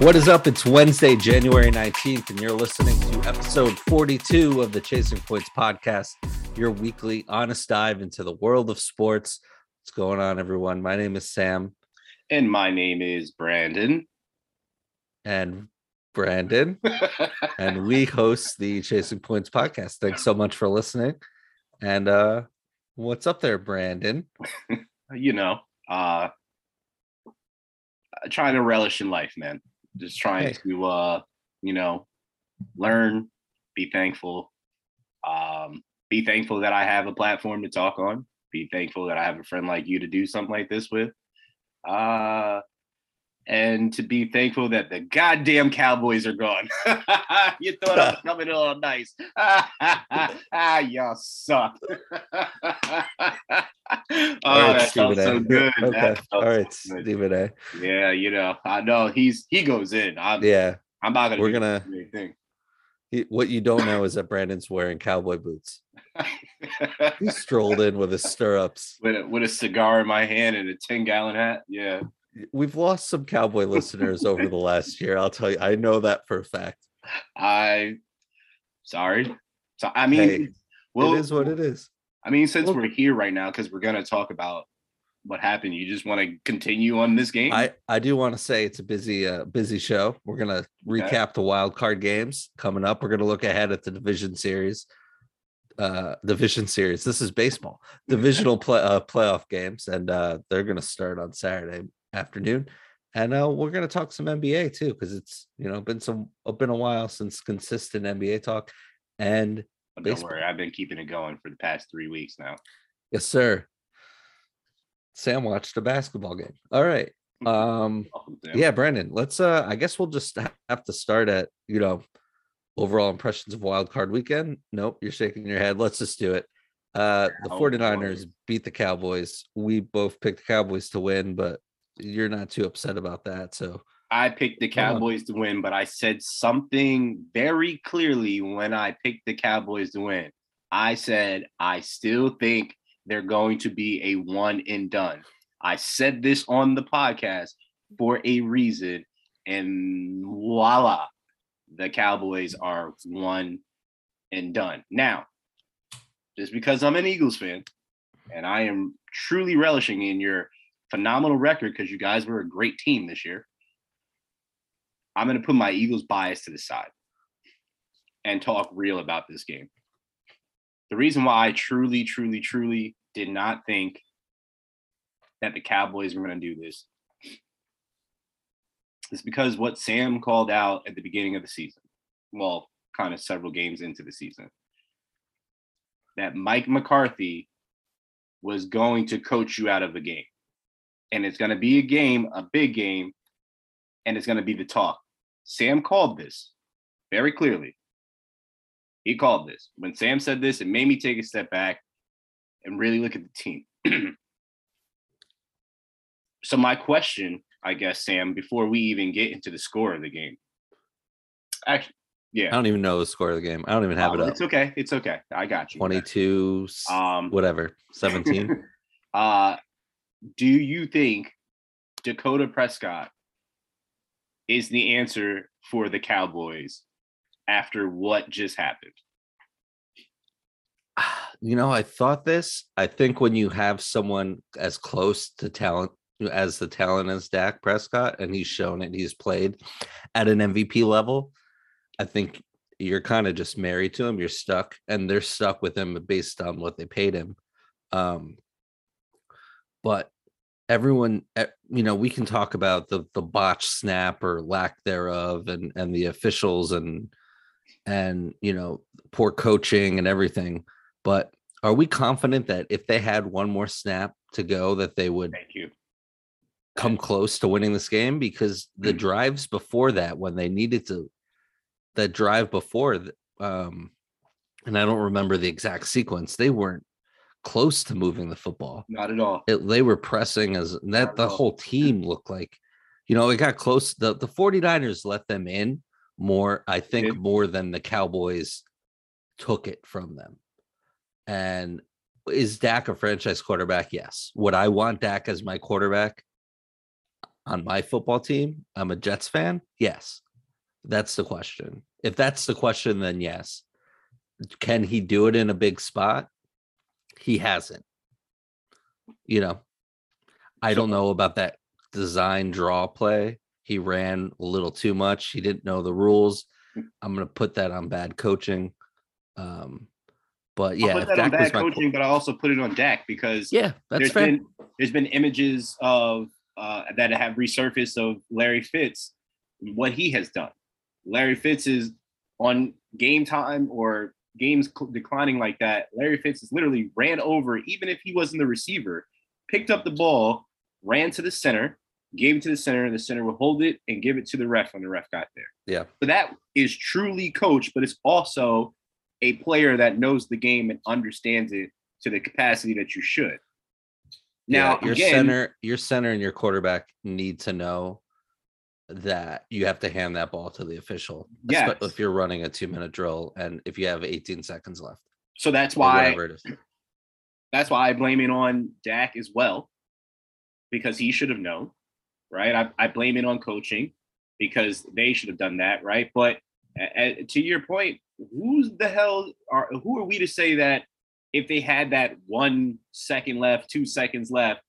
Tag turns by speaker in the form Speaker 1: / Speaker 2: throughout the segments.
Speaker 1: What is up? It's Wednesday, January 19th, and you're listening to episode 42 of the Chasing Points podcast, your weekly honest dive into the world of sports. What's going on, everyone? My name is Sam.
Speaker 2: And my name is Brandon.
Speaker 1: And Brandon. and we host the Chasing Points podcast. Thanks so much for listening. And uh what's up there, Brandon?
Speaker 2: you know, uh trying to relish in life, man just trying hey. to uh you know learn be thankful um be thankful that i have a platform to talk on be thankful that i have a friend like you to do something like this with uh and to be thankful that the goddamn Cowboys are gone. you thought I was coming in all nice. ah, y'all suck. oh,
Speaker 1: all right, that felt so good. Okay. All right, so Stephen A.
Speaker 2: Yeah, you know, I know he's he goes in. I'm,
Speaker 1: yeah,
Speaker 2: I'm not gonna.
Speaker 1: We're gonna. He, what you don't know is that Brandon's wearing cowboy boots. he strolled in with his stirrups,
Speaker 2: with a, with a cigar in my hand and a ten gallon hat. Yeah
Speaker 1: we've lost some cowboy listeners over the last year. I'll tell you, I know that for a fact.
Speaker 2: I sorry. So I mean, hey,
Speaker 1: well, it is what it is.
Speaker 2: I mean, since well, we're here right now, because we're gonna talk about what happened, you just want to continue on this game.
Speaker 1: I I do want to say it's a busy uh busy show. We're gonna recap okay. the wild card games coming up. We're gonna look ahead at the division series. Uh, division series. This is baseball. Divisional play uh, playoff games, and uh, they're going to start on Saturday afternoon. And uh, we're going to talk some NBA too, because it's you know been some been a while since consistent NBA talk. And
Speaker 2: don't worry, I've been keeping it going for the past three weeks now.
Speaker 1: Yes, sir. Sam watched a basketball game. All right. Um yeah, Brandon, let's uh I guess we'll just have to start at, you know, overall impressions of wild card weekend. Nope, you're shaking your head. Let's just do it. Uh the 49ers beat the Cowboys. We both picked the Cowboys to win, but you're not too upset about that. So
Speaker 2: I picked the Cowboys to win, but I said something very clearly when I picked the Cowboys to win. I said I still think they're going to be a one and done. I said this on the podcast for a reason, and voila, the Cowboys are one and done. Now, just because I'm an Eagles fan and I am truly relishing in your phenomenal record because you guys were a great team this year. I'm going to put my Eagles bias to the side and talk real about this game. The reason why I truly, truly, truly did not think that the Cowboys were going to do this is because what Sam called out at the beginning of the season, well, kind of several games into the season, that Mike McCarthy was going to coach you out of a game and it's going to be a game, a big game, and it's going to be the talk. Sam called this very clearly. He called this. When Sam said this, it made me take a step back and really look at the team. so, my question, I guess, Sam, before we even get into the score of the game, actually, yeah,
Speaker 1: I don't even know the score of the game. I don't even have it up.
Speaker 2: It's okay. It's okay. I got you.
Speaker 1: 22, um, whatever, 17.
Speaker 2: uh, do you think Dakota Prescott is the answer for the Cowboys after what just happened?
Speaker 1: You know, I thought this. I think when you have someone as close to talent as the talent as Dak Prescott, and he's shown it, he's played at an MVP level. I think you're kind of just married to him. You're stuck, and they're stuck with him based on what they paid him. Um, but everyone eh, you know we can talk about the the botch snap or lack thereof and and the officials and and you know poor coaching and everything but are we confident that if they had one more snap to go that they would
Speaker 2: thank you
Speaker 1: come close to winning this game because the mm-hmm. drives before that when they needed to that drive before um and I don't remember the exact sequence they weren't close to moving the football.
Speaker 2: Not at all.
Speaker 1: It, they were pressing as that the whole team looked like, you know, it got close. The, the 49ers let them in more, I think, more than the Cowboys took it from them. And is Dak a franchise quarterback? Yes. Would I want Dak as my quarterback? on my football team, I'm a Jets fan. Yes. That's the question. If that's the question, then yes. Can he do it in a big spot? He hasn't. You know, I don't know about that design draw play. He ran a little too much. He didn't know the rules.
Speaker 2: Hmm.
Speaker 1: I'm going to put that on bad coaching. Um, but
Speaker 2: I'll
Speaker 1: yeah,
Speaker 2: put that on bad coaching, but I also put it on Dak because
Speaker 1: yeah, that's
Speaker 2: there's
Speaker 1: fair.
Speaker 2: been there's been images of uh, that have resurfaced of Larry Fitz, what he has done. Larry Fitz is on game time or games cl- declining like that. Larry Fitz is literally ran over, even if he wasn't the receiver, picked up the ball, ran to the center, gave it to the center, and the center would hold it and give it to the ref when the ref got there.
Speaker 1: Yeah.
Speaker 2: So that is truly coach, but it's also a player that knows the game and understands it to the capacity that you should. Now,
Speaker 1: yeah, your
Speaker 2: again,
Speaker 1: center, your center and your quarterback need to know that you have to hand that ball to the official.
Speaker 2: Yes.
Speaker 1: If you're running a two minute drill and if you have 18 seconds left.
Speaker 2: so that's why
Speaker 1: it is.
Speaker 2: that's why I blame it on Dak as well, because he should have known, right? I, I blame it on coaching because they should have done that, right? But a- to your point, who's the hell are who are we to say that if they had that one second left, two seconds left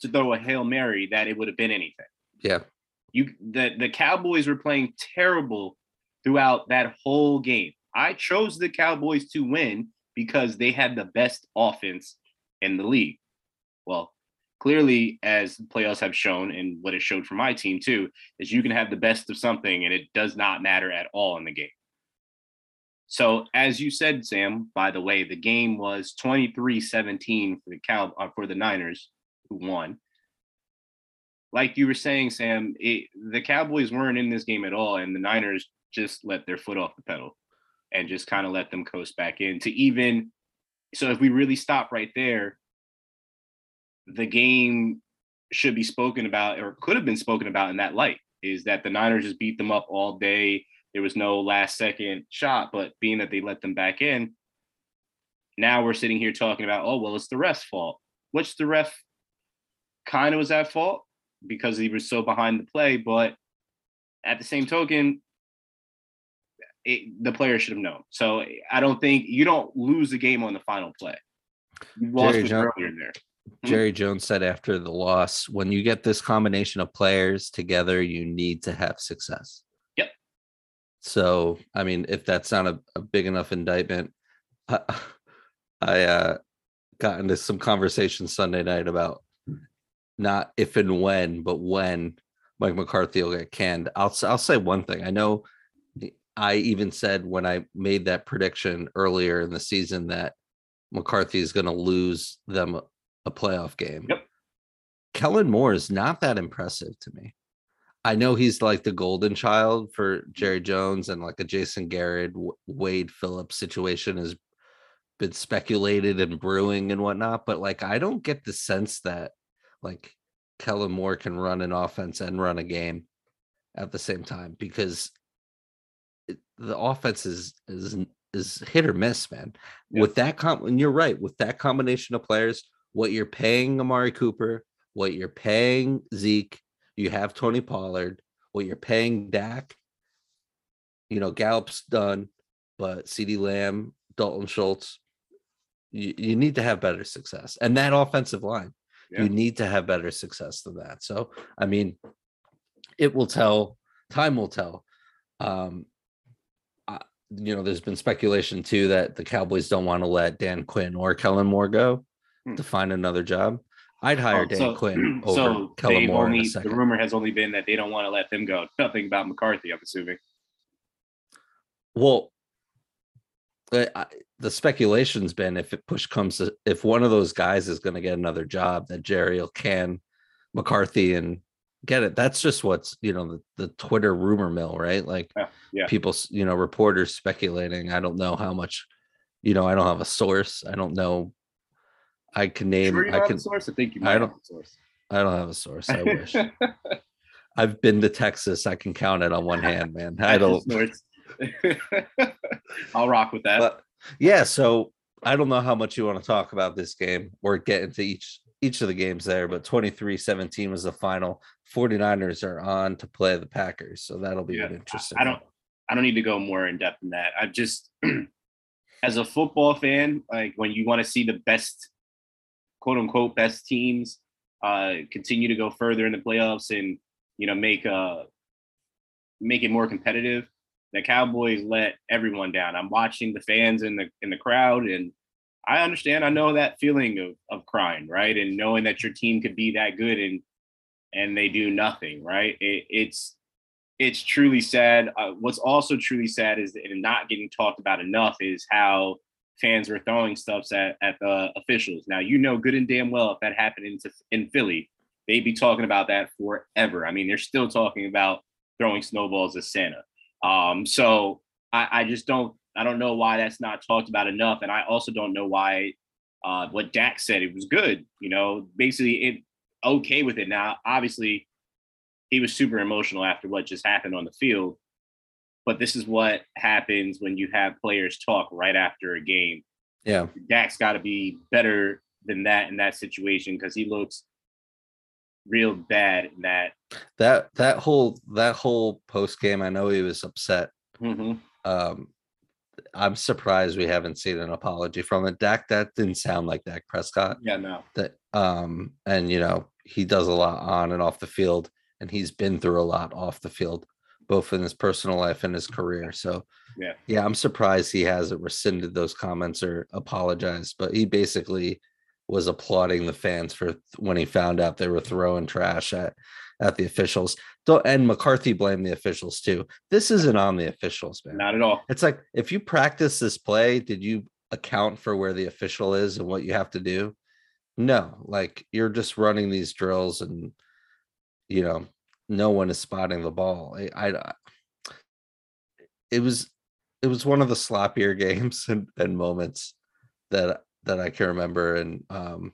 Speaker 2: to throw a hail mary, that it would have been anything?
Speaker 1: Yeah.
Speaker 2: You the the Cowboys were playing terrible throughout that whole game. I chose the Cowboys to win because they had the best offense in the league. Well, clearly, as the playoffs have shown, and what it showed for my team too, is you can have the best of something and it does not matter at all in the game. So, as you said, Sam, by the way, the game was 23-17 for the Cow uh, for the Niners who won. Like you were saying, Sam, it, the Cowboys weren't in this game at all, and the Niners just let their foot off the pedal and just kind of let them coast back in to even so if we really stop right there the game should be spoken about or could have been spoken about in that light is that the Niners just beat them up all day. There was no last second shot but being that they let them back in now we're sitting here talking about oh well it's the ref's fault. Which the ref kind of was at fault because he was so behind the play but at the same token it, the player should have known. So I don't think you don't lose the game on the final play. You lost
Speaker 1: Jerry Jones-
Speaker 2: earlier in there.
Speaker 1: Jerry Jones said after the loss, when you get this combination of players together, you need to have success.
Speaker 2: Yep.
Speaker 1: So, I mean, if that's not a, a big enough indictment, I, I uh, got into some conversation Sunday night about not if and when, but when Mike McCarthy will get canned. I'll I'll say one thing. I know I even said when I made that prediction earlier in the season that McCarthy is going to lose them a- a playoff game.
Speaker 2: Yep.
Speaker 1: Kellen Moore is not that impressive to me. I know he's like the golden child for Jerry Jones and like a Jason Garrett, Wade Phillips situation has been speculated and brewing and whatnot, but like I don't get the sense that like Kellen Moore can run an offense and run a game at the same time because it- the offense is is is hit or miss, man.
Speaker 2: Yeah.
Speaker 1: With that com and you're right, with that combination of players, what you're paying Amari Cooper, what you're paying Zeke, you have Tony Pollard, what you're paying Dak, you know, Gallup's done, but CeeDee Lamb, Dalton Schultz, you, you need to have better success. And that offensive line,
Speaker 2: Yeah.
Speaker 1: you need to have better success than that. So, I mean, it will tell, time will tell. Um, I- you know, there's been speculation too that the Cowboys don't want to let Dan Quinn or Kellen Moore go
Speaker 2: Hmm.
Speaker 1: to find another job. I'd hire
Speaker 2: Oh,
Speaker 1: Dan
Speaker 2: so-
Speaker 1: Quinn over
Speaker 2: so
Speaker 1: Kellen Moore
Speaker 2: only, the rumor has only been that they don't want to let them go. Nothing about McCarthy, I'm assuming.
Speaker 1: Well, I- the speculation's been if it push comes to if one of those guys is going to get another job, that Jerry will can McCarthy and get it. That's just what's you know the, the Twitter rumor mill, right? Like
Speaker 2: Yeah, yeah.
Speaker 1: people, you know, reporters speculating. I don't know how much, you know, I don't have a source. I don't know. I can name.
Speaker 2: Sure
Speaker 1: I can.
Speaker 2: source? I think you
Speaker 1: I don't-
Speaker 2: a source.
Speaker 1: I don't have a source. I wish. I've been to Texas. I can count it on one hand, man. I don't.
Speaker 2: I'll rock with that.
Speaker 1: But yeah, so I don't know how much you want to talk about this game or get into each each of the games there, but 23-17 was the final. 49ers are on to play the Packers, so that'll be
Speaker 2: Yeah,
Speaker 1: an interesting.
Speaker 2: I don't I don't need to go more in depth than that. I just as a football fan, like when you want to see the best quote unquote best teams uh continue to go further in the playoffs and you know make uh make it more competitive, the Cowboys let everyone down. I'm watching the fans in the in the crowd and I understand. I know that feeling of of crying, right? And knowing that your team could be that good and and they do nothing, right? It, it's it's truly sad. Uh, what's also truly sad is that not getting talked about enough is how fans were throwing stuffs at, at the officials. Now you know good and damn well if that happened in in Philly, they'd be talking about that forever. I mean, they're still talking about throwing snowballs at Santa. Um, so I, I just don't I don't know why that's not talked about enough, and I also don't know why uh, what Dak said it was good. You know, basically it okay with it. Now, obviously, he was super emotional after what just happened on the field. But this is what happens when you have players talk right after a game.
Speaker 1: Yeah,
Speaker 2: Dak's got to be better than that in that situation because he looks real bad in that.
Speaker 1: that that whole that whole post game, I know he was upset.
Speaker 2: Mhm.
Speaker 1: Um, I'm surprised we haven't seen an apology from it. Dak, that didn't sound like Dak Prescott.
Speaker 2: Yeah, no.
Speaker 1: That um, and you know he does a lot on and off the field, and he's been through a lot off the field, both in his personal life and his career. So
Speaker 2: Yeah.
Speaker 1: yeah, I'm surprised he hasn't rescinded those comments or apologized. But he basically was applauding the fans for when he found out they were throwing trash at at the officials. Don't and McCarthy blamed the officials too. This isn't on the officials, man.
Speaker 2: Not at all.
Speaker 1: It's like if you practice this play, did you account for where the official is and what you have to do? No, like you're just running these drills and you know, no one is spotting the ball. I, I it was it was one of the sloppier games and, and moments that that I can remember. And um,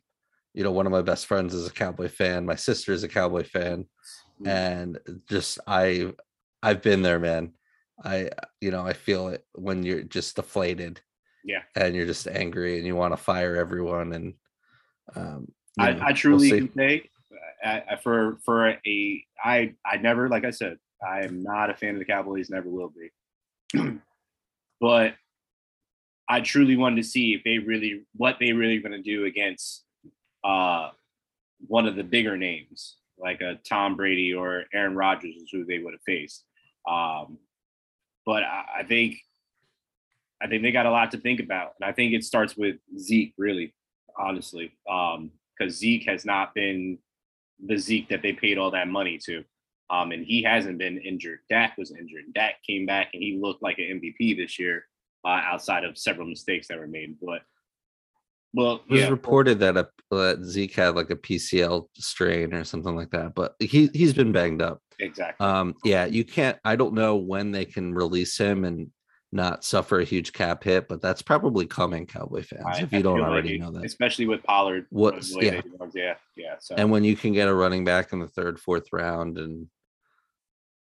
Speaker 1: you know, one of my best friends is a cowboy fan. My sister is a cowboy fan
Speaker 2: Mm.
Speaker 1: and just I I've been there, man. I you know I feel it when you're just deflated.
Speaker 2: Yeah.
Speaker 1: and you're just angry and you want to fire everyone and um
Speaker 2: I,
Speaker 1: know,
Speaker 2: I
Speaker 1: we'll
Speaker 2: truly can say uh, uh, for for a I I never like I said I am not a fan of the Cowboys, never will be. but I truly wanted to see if they really what they really going to do against uh one of the bigger names like a Tom Brady or Aaron Rodgers is who they would have faced. Um, but I, I think I think they got a lot to think about, and I think it starts with Zeke really honestly, because Zeke has not been the Zeke that they paid all that money to. Um, and he hasn't been injured. Dak was injured. Dak came back and he looked like an MVP this year, uh, outside of several mistakes that were made. But well,
Speaker 1: It was
Speaker 2: yeah,
Speaker 1: reported that a that Zeke had like a PCL strain or something like that, but he he's been banged up.
Speaker 2: exactly.
Speaker 1: Um, yeah, you can't. I don't know when they can release him and not suffer a huge cap hit, but that's probably coming, Cowboy fans.
Speaker 2: I-
Speaker 1: if
Speaker 2: I
Speaker 1: you don't
Speaker 2: feel like
Speaker 1: already
Speaker 2: it-
Speaker 1: know that,
Speaker 2: especially with Pollard.
Speaker 1: What- yeah.
Speaker 2: yeah, yeah. So
Speaker 1: and when you can get a running back in the third, fourth round, and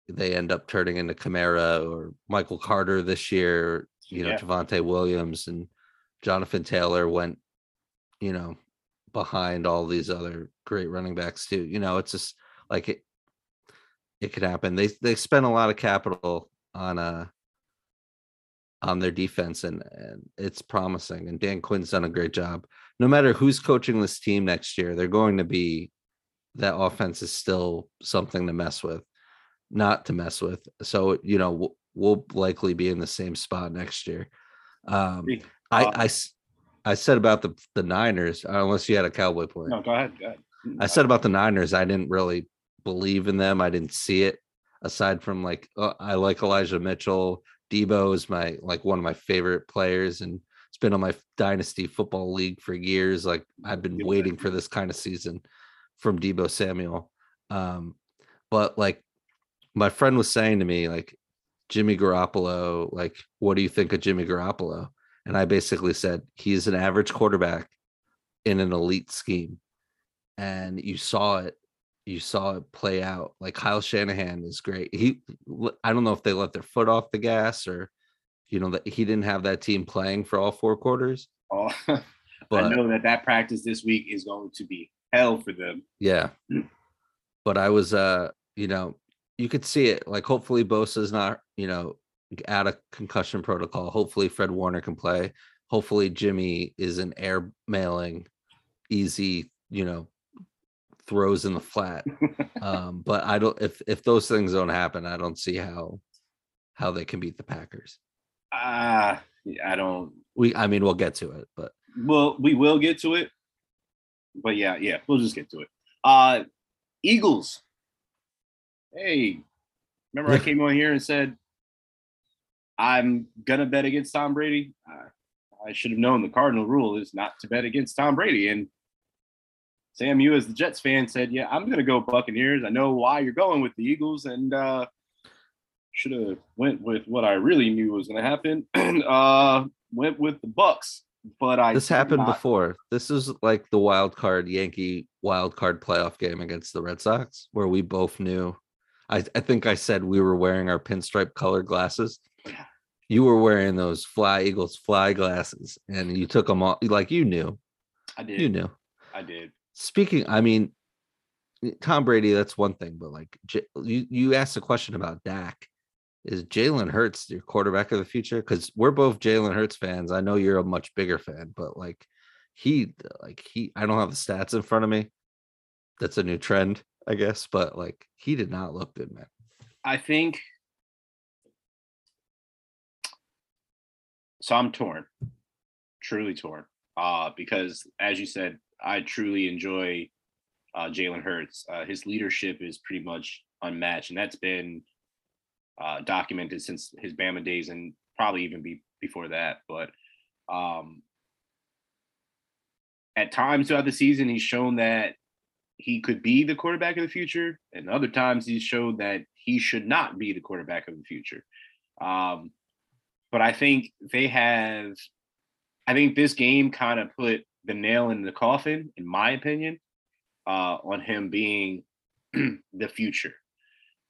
Speaker 1: they end up turning into Kamara or Michael Carter this year, you know,
Speaker 2: Yeah.
Speaker 1: Javonte Williams and Jonathan Taylor went, you know, behind all these other great running backs too. You know, it's just like it. It could happen. They they spent a lot of capital on uh on their defense and and it's promising. And Dan Quinn's done a great job. No matter who's coaching this team next year, they're going to be that offense is still something to mess with, not to mess with. So you know we'll, likely be in the same spot next year. Um. I,
Speaker 2: Uh,
Speaker 1: I I said about the the Niners, uh, unless you had a cowboy point.
Speaker 2: no, go ahead. Go ahead.
Speaker 1: I said about the Niners, I didn't really believe in them. I didn't see it aside from like uh, I like Elijah Mitchell. Deebo is my like one of my favorite players, and it's been on my dynasty football league for years. Like I've been waiting for this kind of season from Deebo Samuel. Um, but like my friend was saying to me, like Jimmy Garoppolo, like what do you think of Jimmy Garoppolo? And I basically said he's an average quarterback in an elite scheme and you saw it you saw it play out like kyle shanahan is great he i don't know if they let their foot off the gas or you know that he didn't have that team playing for all four quarters
Speaker 2: Oh, I know that that practice this week is going to be hell for them.
Speaker 1: Yeah. But I was uh, you know, you could see it. Like hopefully Bosa's not, you know, out of concussion protocol. Hopefully Fred Warner can play. Hopefully Jimmy is an air mailing easy, you know, throws in the flat. um, but I don't if if those things don't happen, I don't see how how they can beat the Packers.
Speaker 2: Ah, I don't.
Speaker 1: We I mean we'll get to it, but
Speaker 2: Well, we will get to it. But yeah, yeah, we'll just get to it. Uh Eagles. Hey, remember I came on here and said I'm gonna bet against Tom Brady. I, I should have known the cardinal rule is not to bet against Tom Brady. And Sam, you as the Jets fan said, "Yeah, I'm gonna go Buccaneers. I know why you're going with the Eagles, and uh, should have went with what I really knew was gonna happen. uh, went with the Bucks, but I
Speaker 1: this happened
Speaker 2: not-
Speaker 1: before. This is like the wild card Yankee wild card playoff game against the Red Sox, where we both knew. I, I think I said we were wearing our pinstripe colored glasses. You were wearing those fly Eagles fly glasses, and you took them off. Like you knew,
Speaker 2: I did.
Speaker 1: you knew.
Speaker 2: I did.
Speaker 1: Speaking, I mean, Tom Brady, that's one thing, but like you, you asked a question about Dak. Is Jalen Hurts your quarterback of the future? Because we're both Jalen Hurts fans. I know you're a much bigger fan, but like he, like he, I don't have the stats in front of me. That's a new trend, I guess. But like he did not look good, man.
Speaker 2: I think so. I'm torn, truly torn. Uh, because as you said, I truly enjoy uh, Jalen Hurts. Uh, his leadership is pretty much unmatched, and that's been uh, documented since his Bama days, and probably even be before that. But um, at times throughout the season, he's shown that he could be the quarterback of the future, and other times he's showed that he should not be the quarterback of the future. Um, but I think they have, I think this game kind of put the nail in the coffin, in my opinion, uh, on him being the future.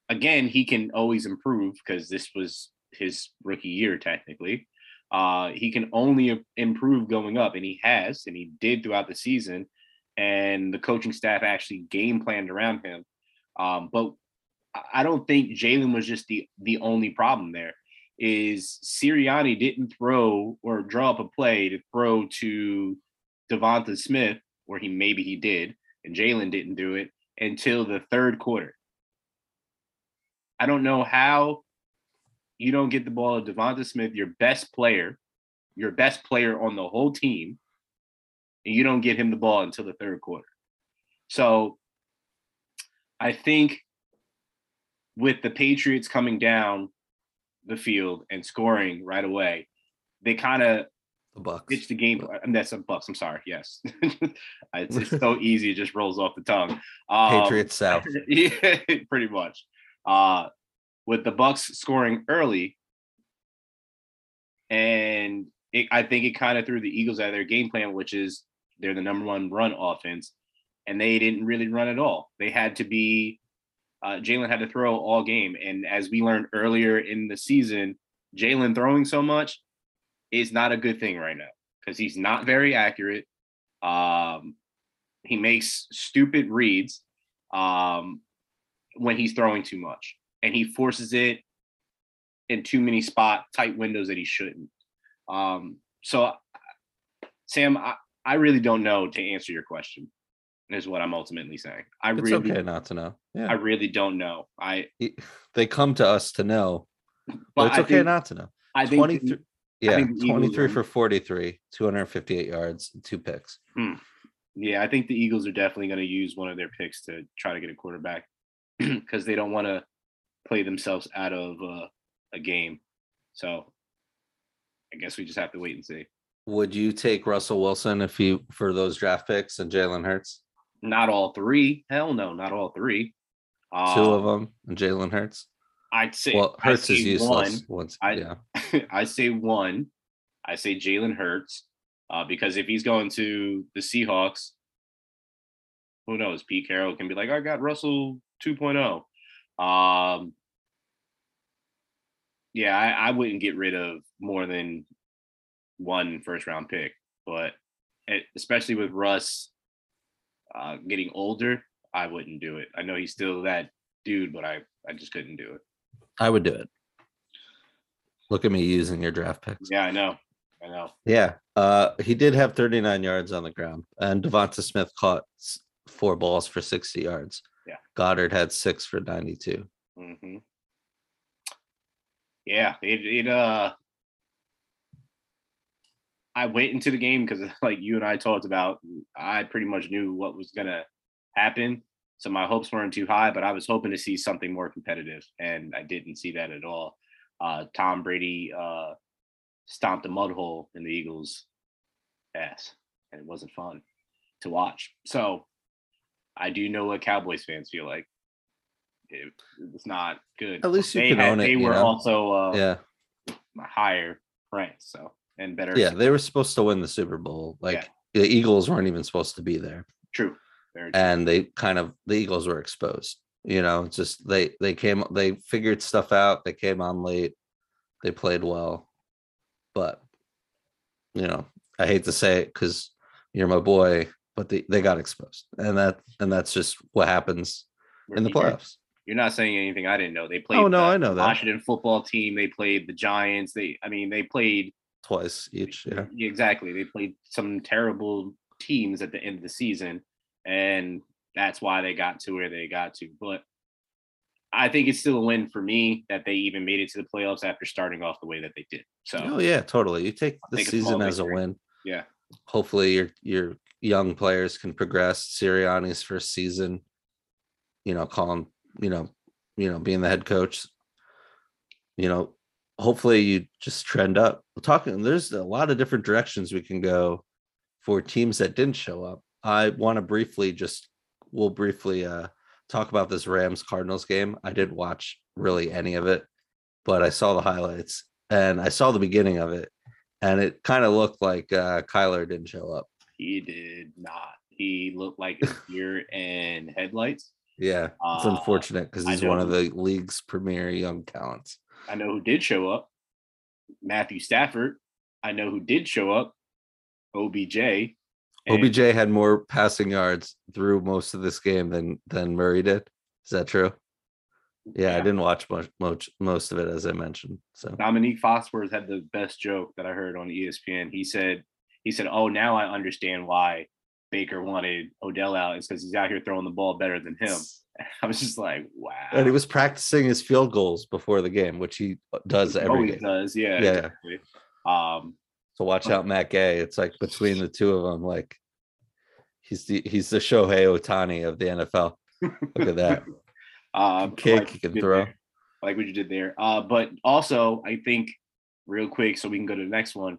Speaker 2: Again, he can always improve because this was his rookie year, technically. Uh, he can only improve going up, and he has, and he did throughout the season and the coaching staff actually game planned around him. Um, but I don't think Jalen was just the the only problem there. Is Sirianni didn't throw or draw up a play to throw to Devonta Smith, or he maybe he did, and Jalen didn't do it until the third quarter. I don't know how you don't get the ball to Devonta Smith, your best player, your best player on the whole team, and you don't get him the ball until the third quarter. So I think with the Patriots coming down the field and scoring right away, they kind of
Speaker 1: The Bucks.
Speaker 2: ditched the game. I mean, that's a Bucks. I'm sorry. Yes, it's, it's so easy; it just rolls off the tongue. Um,
Speaker 1: Patriots South.
Speaker 2: yeah, pretty much. Uh, with the Bucks scoring early, and it, I think it kind of threw the Eagles out of their game plan, which is they're the number one run offense, and they didn't really run at all. They had to be. Uh, Jalen had to throw all game, and as we learned earlier in the season, Jalen throwing so much is not a good thing right now because he's not very accurate. Um, he makes stupid reads um, when he's throwing too much, and he forces it in too many spot tight windows that he shouldn't. Um, so, Sam, I, I really don't know to answer your question. Is what I'm ultimately saying. I
Speaker 1: It's
Speaker 2: really,
Speaker 1: okay not to know. Yeah.
Speaker 2: I really don't know. I,
Speaker 1: They come to us to know,
Speaker 2: but
Speaker 1: but it's
Speaker 2: I
Speaker 1: okay
Speaker 2: think,
Speaker 1: not to know.
Speaker 2: I think
Speaker 1: 23
Speaker 2: the-
Speaker 1: yeah,
Speaker 2: think
Speaker 1: 23
Speaker 2: are-
Speaker 1: for 43, 258 yards, two picks.
Speaker 2: Yeah, I think the Eagles are definitely going to use one of their picks to try to get a quarterback because they don't want to play themselves out of uh, a game. So I guess we just have to wait and see.
Speaker 1: Would you take Russell Wilson if you for those draft picks and Jalen Hurts?
Speaker 2: Not all three. Hell no, not all three. Uh,
Speaker 1: Two of them and Jalen Hurts.
Speaker 2: I'd say.
Speaker 1: Well, Hurts is useless.
Speaker 2: One,
Speaker 1: Once,
Speaker 2: I-
Speaker 1: yeah,
Speaker 2: I say one. I say Jalen Hurts uh, because if he's going to the Seahawks, who knows? Pete Carroll can be like, I got Russell 2.0. Um, yeah, I, I wouldn't get rid of more than one first round pick, but it, especially with Russ uh, getting older, I wouldn't do it. I know he's still that dude, but I I just couldn't do it.
Speaker 1: I would do it. Look at me using your draft picks.
Speaker 2: Yeah, I know. I know.
Speaker 1: Yeah. Uh, he did have 39 yards on the ground, and Devonta Smith caught four balls for 60 yards.
Speaker 2: Yeah.
Speaker 1: Goedert had six for 92.
Speaker 2: Mm-hmm. Yeah, it it uh I went into the game because like you and I talked about, I pretty much knew what was gonna happen. So my hopes weren't too high, but I was hoping to see something more competitive, and I didn't see that at all. Uh Tom Brady uh stomped a mud hole in the Eagles' ass, and it wasn't fun to watch. So I do know what Cowboys fans feel like. It, it was not good.
Speaker 1: At least you
Speaker 2: they
Speaker 1: can own it,
Speaker 2: They were
Speaker 1: know?
Speaker 2: also uh,
Speaker 1: Yeah.
Speaker 2: higher ranked, so and better.
Speaker 1: Yeah. They were supposed to win the Super Bowl. Like
Speaker 2: Yeah.
Speaker 1: the Eagles weren't even supposed to be there.
Speaker 2: true.
Speaker 1: And they kind of, the Eagles were exposed. You know, just they, they came, they figured stuff out. They came on late. They played well. But, you know, I hate to say it because you're my boy, but they, they got exposed. And that, and that's just what happens in the playoffs.
Speaker 2: You're not saying anything I didn't know. They oh, played.
Speaker 1: Oh, no,
Speaker 2: the
Speaker 1: I know that.
Speaker 2: Washington football team. They played the Giants. They, I mean, they played
Speaker 1: Twice each. Yeah.
Speaker 2: exactly. They played some terrible teams at the end of the season, and that's why they got to where they got to. But I think it's still a win for me that they even made it to the playoffs after starting off the way that they did. So
Speaker 1: Oh yeah, totally. You take the
Speaker 2: take a small
Speaker 1: season as a win.
Speaker 2: yeah,
Speaker 1: Hopefully your your young players can progress. Sirianni's first season, you know, call him, you know, you know, being the head coach. You know, hopefully you just trend up. We're talking there's a lot of different directions we can go for teams that didn't show up. I want to briefly just we'll briefly uh talk about this Rams Cardinals game. I didn't watch really any of it, but I saw the highlights and I saw the beginning of it, and it kind of looked like uh, Kyler didn't show up.
Speaker 2: he did not. He looked like a deer in headlights.
Speaker 1: Yeah, it's
Speaker 2: Uh,
Speaker 1: unfortunate because he's one of the league's premier young talents.
Speaker 2: I know who did show up. Matthew Stafford. I know who did show up. OBJ.
Speaker 1: OBJ had more passing yards through most of this game than than Murray did. Is that true? Yeah, I didn't watch much, much most of it as I mentioned. So
Speaker 2: Dominique Foxworth had the best joke that I heard on ESPN. He said, he said, "Oh, now I understand why Baker wanted Odell out. It's because he's out here throwing the ball better than him." I was just like, "Wow."
Speaker 1: and he was practicing his field goals before the game, which he does
Speaker 2: He
Speaker 1: every
Speaker 2: always
Speaker 1: game.
Speaker 2: does, yeah.
Speaker 1: Yeah.
Speaker 2: exactly. Um,
Speaker 1: So watch out, Matt Gay. It's like between the two of them, like he's the he's the Shohei Ohtani of the NFL. Look at that.
Speaker 2: um,
Speaker 1: kick,
Speaker 2: like
Speaker 1: he can throw.
Speaker 2: there. like what you did there. Uh, but also, I think real quick, so we can go to the next one.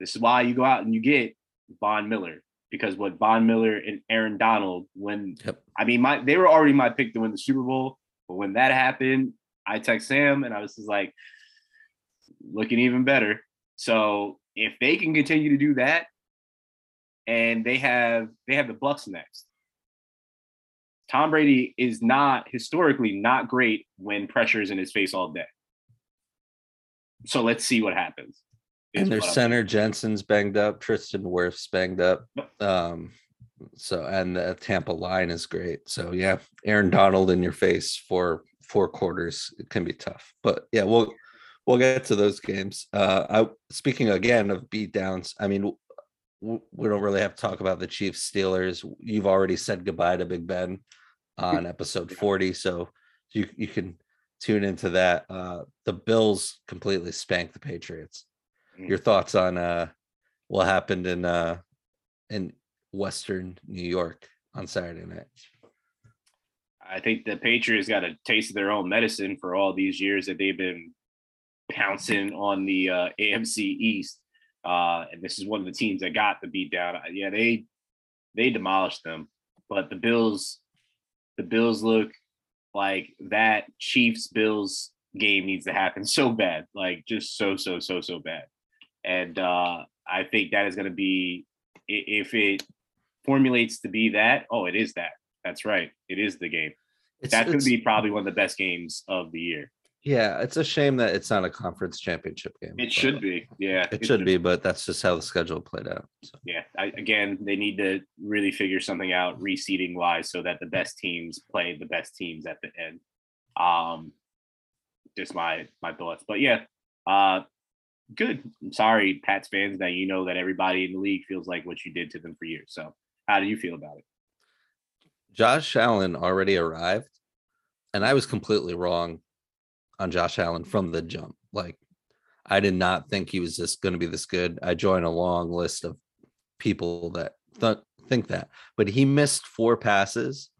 Speaker 2: This is why you go out and you get Von Miller because what Von Miller and Aaron Donald, when
Speaker 1: Yep.
Speaker 2: I mean, my they were already my pick to win the Super Bowl, but when that happened, I text Sam and I was just like, looking even better. So if they can continue to do that, and they have they have the Bucks next. Tom Brady is not historically not great when pressure is in his face all day. So let's see what happens.
Speaker 1: And their center Jensen's banged up, Tristan Wirfs banged up.
Speaker 2: Yep.
Speaker 1: Um, so and the Tampa line is great. So yeah, Aaron Donald in your face for four quarters it can be tough. But yeah, we'll we'll get to those games. Uh, I speaking again of beat downs. I mean, w- we don't really have to talk about the Chiefs Steelers. You've already said goodbye to Big Ben on episode forty, so you you can tune into that. Uh, the Bills completely spanked the Patriots your thoughts on uh what happened in uh in western new york on saturday night
Speaker 2: I think the Patriots got a taste of their own medicine for all these years that they've been pouncing on the uh, AFC East. Uh, and this is one of the teams that got the beat down. Yeah, they they demolished them. But the Bills, the Bills look like that Chiefs Bills game needs to happen so bad, like just so so so so bad. And uh, I think that is going to be if it formulates to be that. Oh, it is that. That's right. It is the game
Speaker 1: it's,
Speaker 2: that's going to be probably one of the best games of the year.
Speaker 1: Yeah, it's a shame that it's not a conference championship game.
Speaker 2: It should be. Yeah.
Speaker 1: It should be, but that's just how the schedule played out. So
Speaker 2: Yeah. I, again, they need to really figure something out reseeding wise so that the best teams play the best teams at the end. Um, just my my thoughts. But yeah, uh, good. I'm sorry, Pats fans, that you know that everybody in the league feels like what you did to them for years. So, how do you feel about it?
Speaker 1: Josh Allen already arrived, and I was completely wrong on Josh Allen from the jump. Like, I did not think he was just going to be this good. I joined a long list of people that th- think that, but he missed four passes.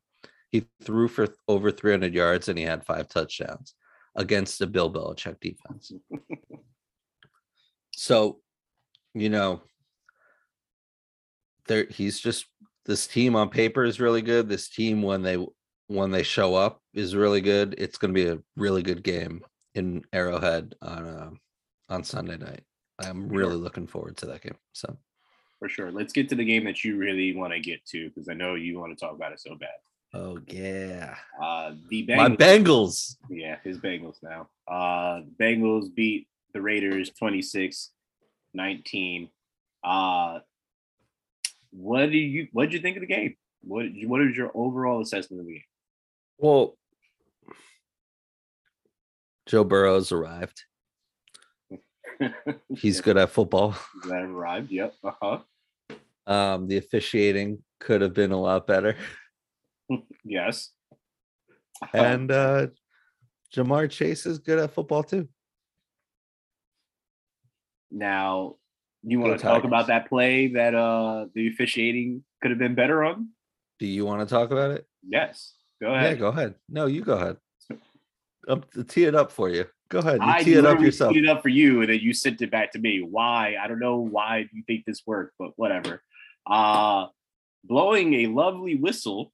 Speaker 1: He threw for over 300 yards and he had five touchdowns against the Bill Belichick defense. so, you know, there he's just this team on paper is really good. This team when they when they show up is really good. It's going to be a really good game in Arrowhead on uh, on Sunday night. I'm really looking forward to that game. So
Speaker 2: For sure. Let's get to the game that you really want to get to because I know you want to talk about it so bad.
Speaker 1: Oh yeah.
Speaker 2: Uh, the
Speaker 1: My
Speaker 2: Bengals,
Speaker 1: Bengals.
Speaker 2: yeah, his Bengals now. Uh, Bengals beat the Raiders 26 19. Uh, what do you what did you think of the game? What what is your overall assessment of the game?
Speaker 1: Well, Joe Burrow's arrived. He's good at football.
Speaker 2: that arrived. Yep. Uh-huh.
Speaker 1: Um, the officiating could have been a lot better.
Speaker 2: Yes.
Speaker 1: And uh Ja'Marr Chase is good at football too.
Speaker 2: Now you want to talk about that play that uh the officiating could have been better on?
Speaker 1: Do you want to talk about it?
Speaker 2: Yes. Go ahead.
Speaker 1: Yeah, go ahead. No, you go ahead. I'll tee it up for you. Go ahead. You
Speaker 2: I
Speaker 1: tee it up yourself.
Speaker 2: teed it up for you, and then you sent it back to me. Why? I don't know why you think this worked, but whatever. Uh blowing a lovely whistle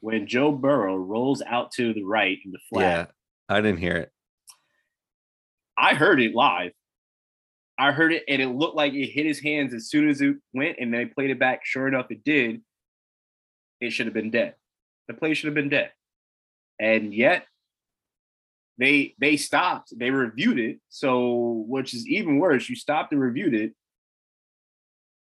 Speaker 2: when Joe Burrow rolls out to the right in the flat.
Speaker 1: Yeah, I didn't hear it.
Speaker 2: I heard it live. I heard it, and it looked like it hit his hands as soon as it went, and they played it back. Sure enough, it did. It should have been dead. The play should have been dead, and yet they they stopped. They reviewed it, so which is even worse. You stopped and reviewed it,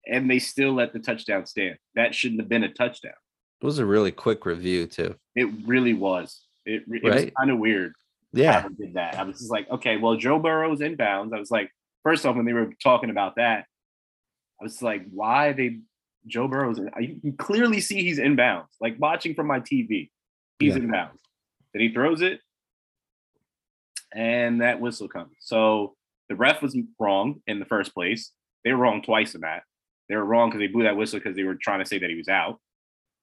Speaker 2: and they still let the touchdown stand. That shouldn't have been a touchdown.
Speaker 1: It was a really quick review too.
Speaker 2: It really was. It, it was kind of weird.
Speaker 1: Yeah,
Speaker 2: they did that. I was just like, okay, well, Joe Burrow's inbounds. I was like, first off, when they were talking about that, I was like, why they Joe Burrow's? In, I, you clearly see he's inbounds. Like watching from my TV, he's
Speaker 1: Yeah.
Speaker 2: inbounds. Then he throws it, and that whistle comes. So the ref was wrong in the first place. They were wrong twice in that. They were wrong because they blew that whistle because they were trying to say that he was out,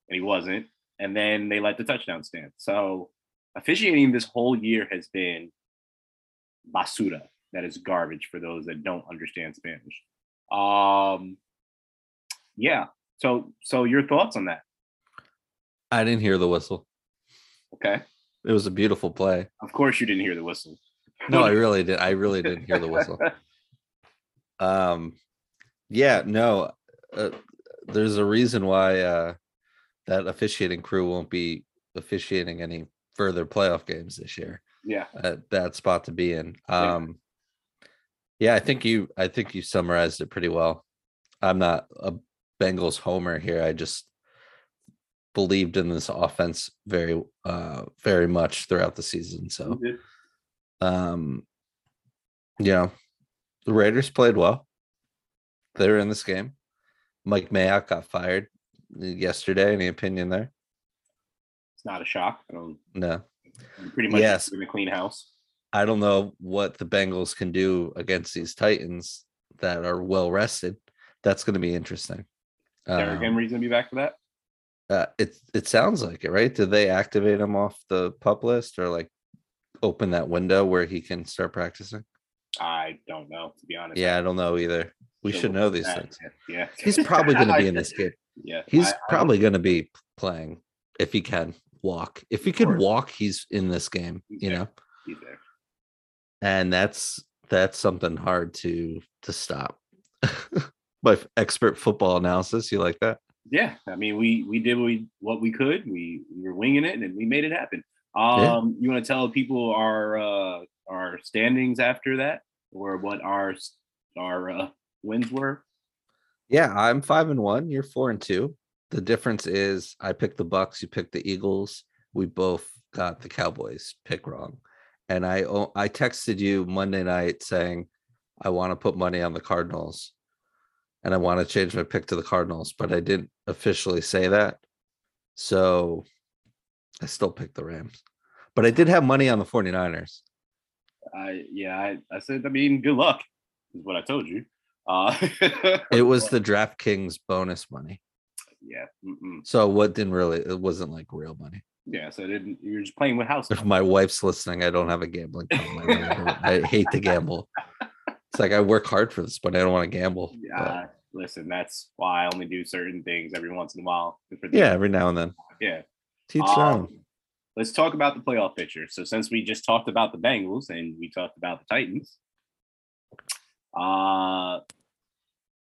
Speaker 2: and he wasn't. And then they let the touchdown stand. So officiating this whole year has been basura. That is garbage for those that don't understand Spanish. Um, yeah. So, so your thoughts on that?
Speaker 1: I didn't hear the whistle.
Speaker 2: Okay.
Speaker 1: It was a beautiful play.
Speaker 2: Of course, you didn't hear the whistle.
Speaker 1: No, I really did. I really didn't hear the whistle. Um, yeah, no. Uh, there's a reason why uh that officiating crew won't be officiating any further playoff games this year.
Speaker 2: yeah.
Speaker 1: At that spot to be in. Um, yeah, I think you. I think you summarized it pretty well. I'm not a Bengals homer here. I just believed in this offense very, uh, very much throughout the season. So, um, you know, the Raiders played well. They were in this game. Mike Mayock got fired yesterday. Any opinion there?
Speaker 2: It's not a shock. I don't.
Speaker 1: No.
Speaker 2: you Pretty much
Speaker 1: Yes.
Speaker 2: in a clean house.
Speaker 1: I don't know what the Bengals can do against these Titans that are well rested. That's going to be interesting.
Speaker 2: Derrick
Speaker 1: Um,
Speaker 2: Henry's gonna be back for that.
Speaker 1: uh, it it sounds like it, right? Did they activate him off the pup list or like open that window where he can start practicing?
Speaker 2: I don't know to be honest.
Speaker 1: Yeah, I don't know either. We should know these things.
Speaker 2: Yeah.
Speaker 1: He's probably going to be in this game.
Speaker 2: Yeah.
Speaker 1: He's
Speaker 2: I-
Speaker 1: probably going to be playing if he can walk. If he can walk, he's in this game,
Speaker 2: He's
Speaker 1: you
Speaker 2: there.
Speaker 1: know.
Speaker 2: he's there.
Speaker 1: And that's that's something hard to to stop. By expert football analysis, you like that?
Speaker 2: Yeah, I mean, we we did what we, what we could. We, we were winging it, and we made it happen.
Speaker 1: Yeah.
Speaker 2: Um, you want to tell people our uh our standings after that, or what our our uh, wins were?
Speaker 1: Yeah, I'm five and one. You're four and two. The difference is I picked the Bucks, you picked the Eagles. We both got the Cowboys pick wrong. And I I texted you Monday night saying I want to put money on the Cardinals and I want to change my pick to the Cardinals, but I didn't officially say that. So I still picked the Rams. But I did have money on the 49ers.
Speaker 2: I yeah, I, I said. I mean, good luck is what I told you. Uh,
Speaker 1: It was the DraftKings bonus money.
Speaker 2: yeah, mm-mm.
Speaker 1: So what didn't really it wasn't like real money.
Speaker 2: Yeah. So it didn't you're just playing with house.
Speaker 1: If my wife's listening, I don't have a gambling problem. I. I hate to gamble. It's like I work hard for this, but I don't want to gamble.
Speaker 2: Uh, listen, that's why I only do certain things every once in a while.
Speaker 1: Yeah, every now and then.
Speaker 2: yeah.
Speaker 1: Teach.
Speaker 2: Um, let's talk about the playoff picture. So since we just talked about the Bengals and we talked about the Titans, uh,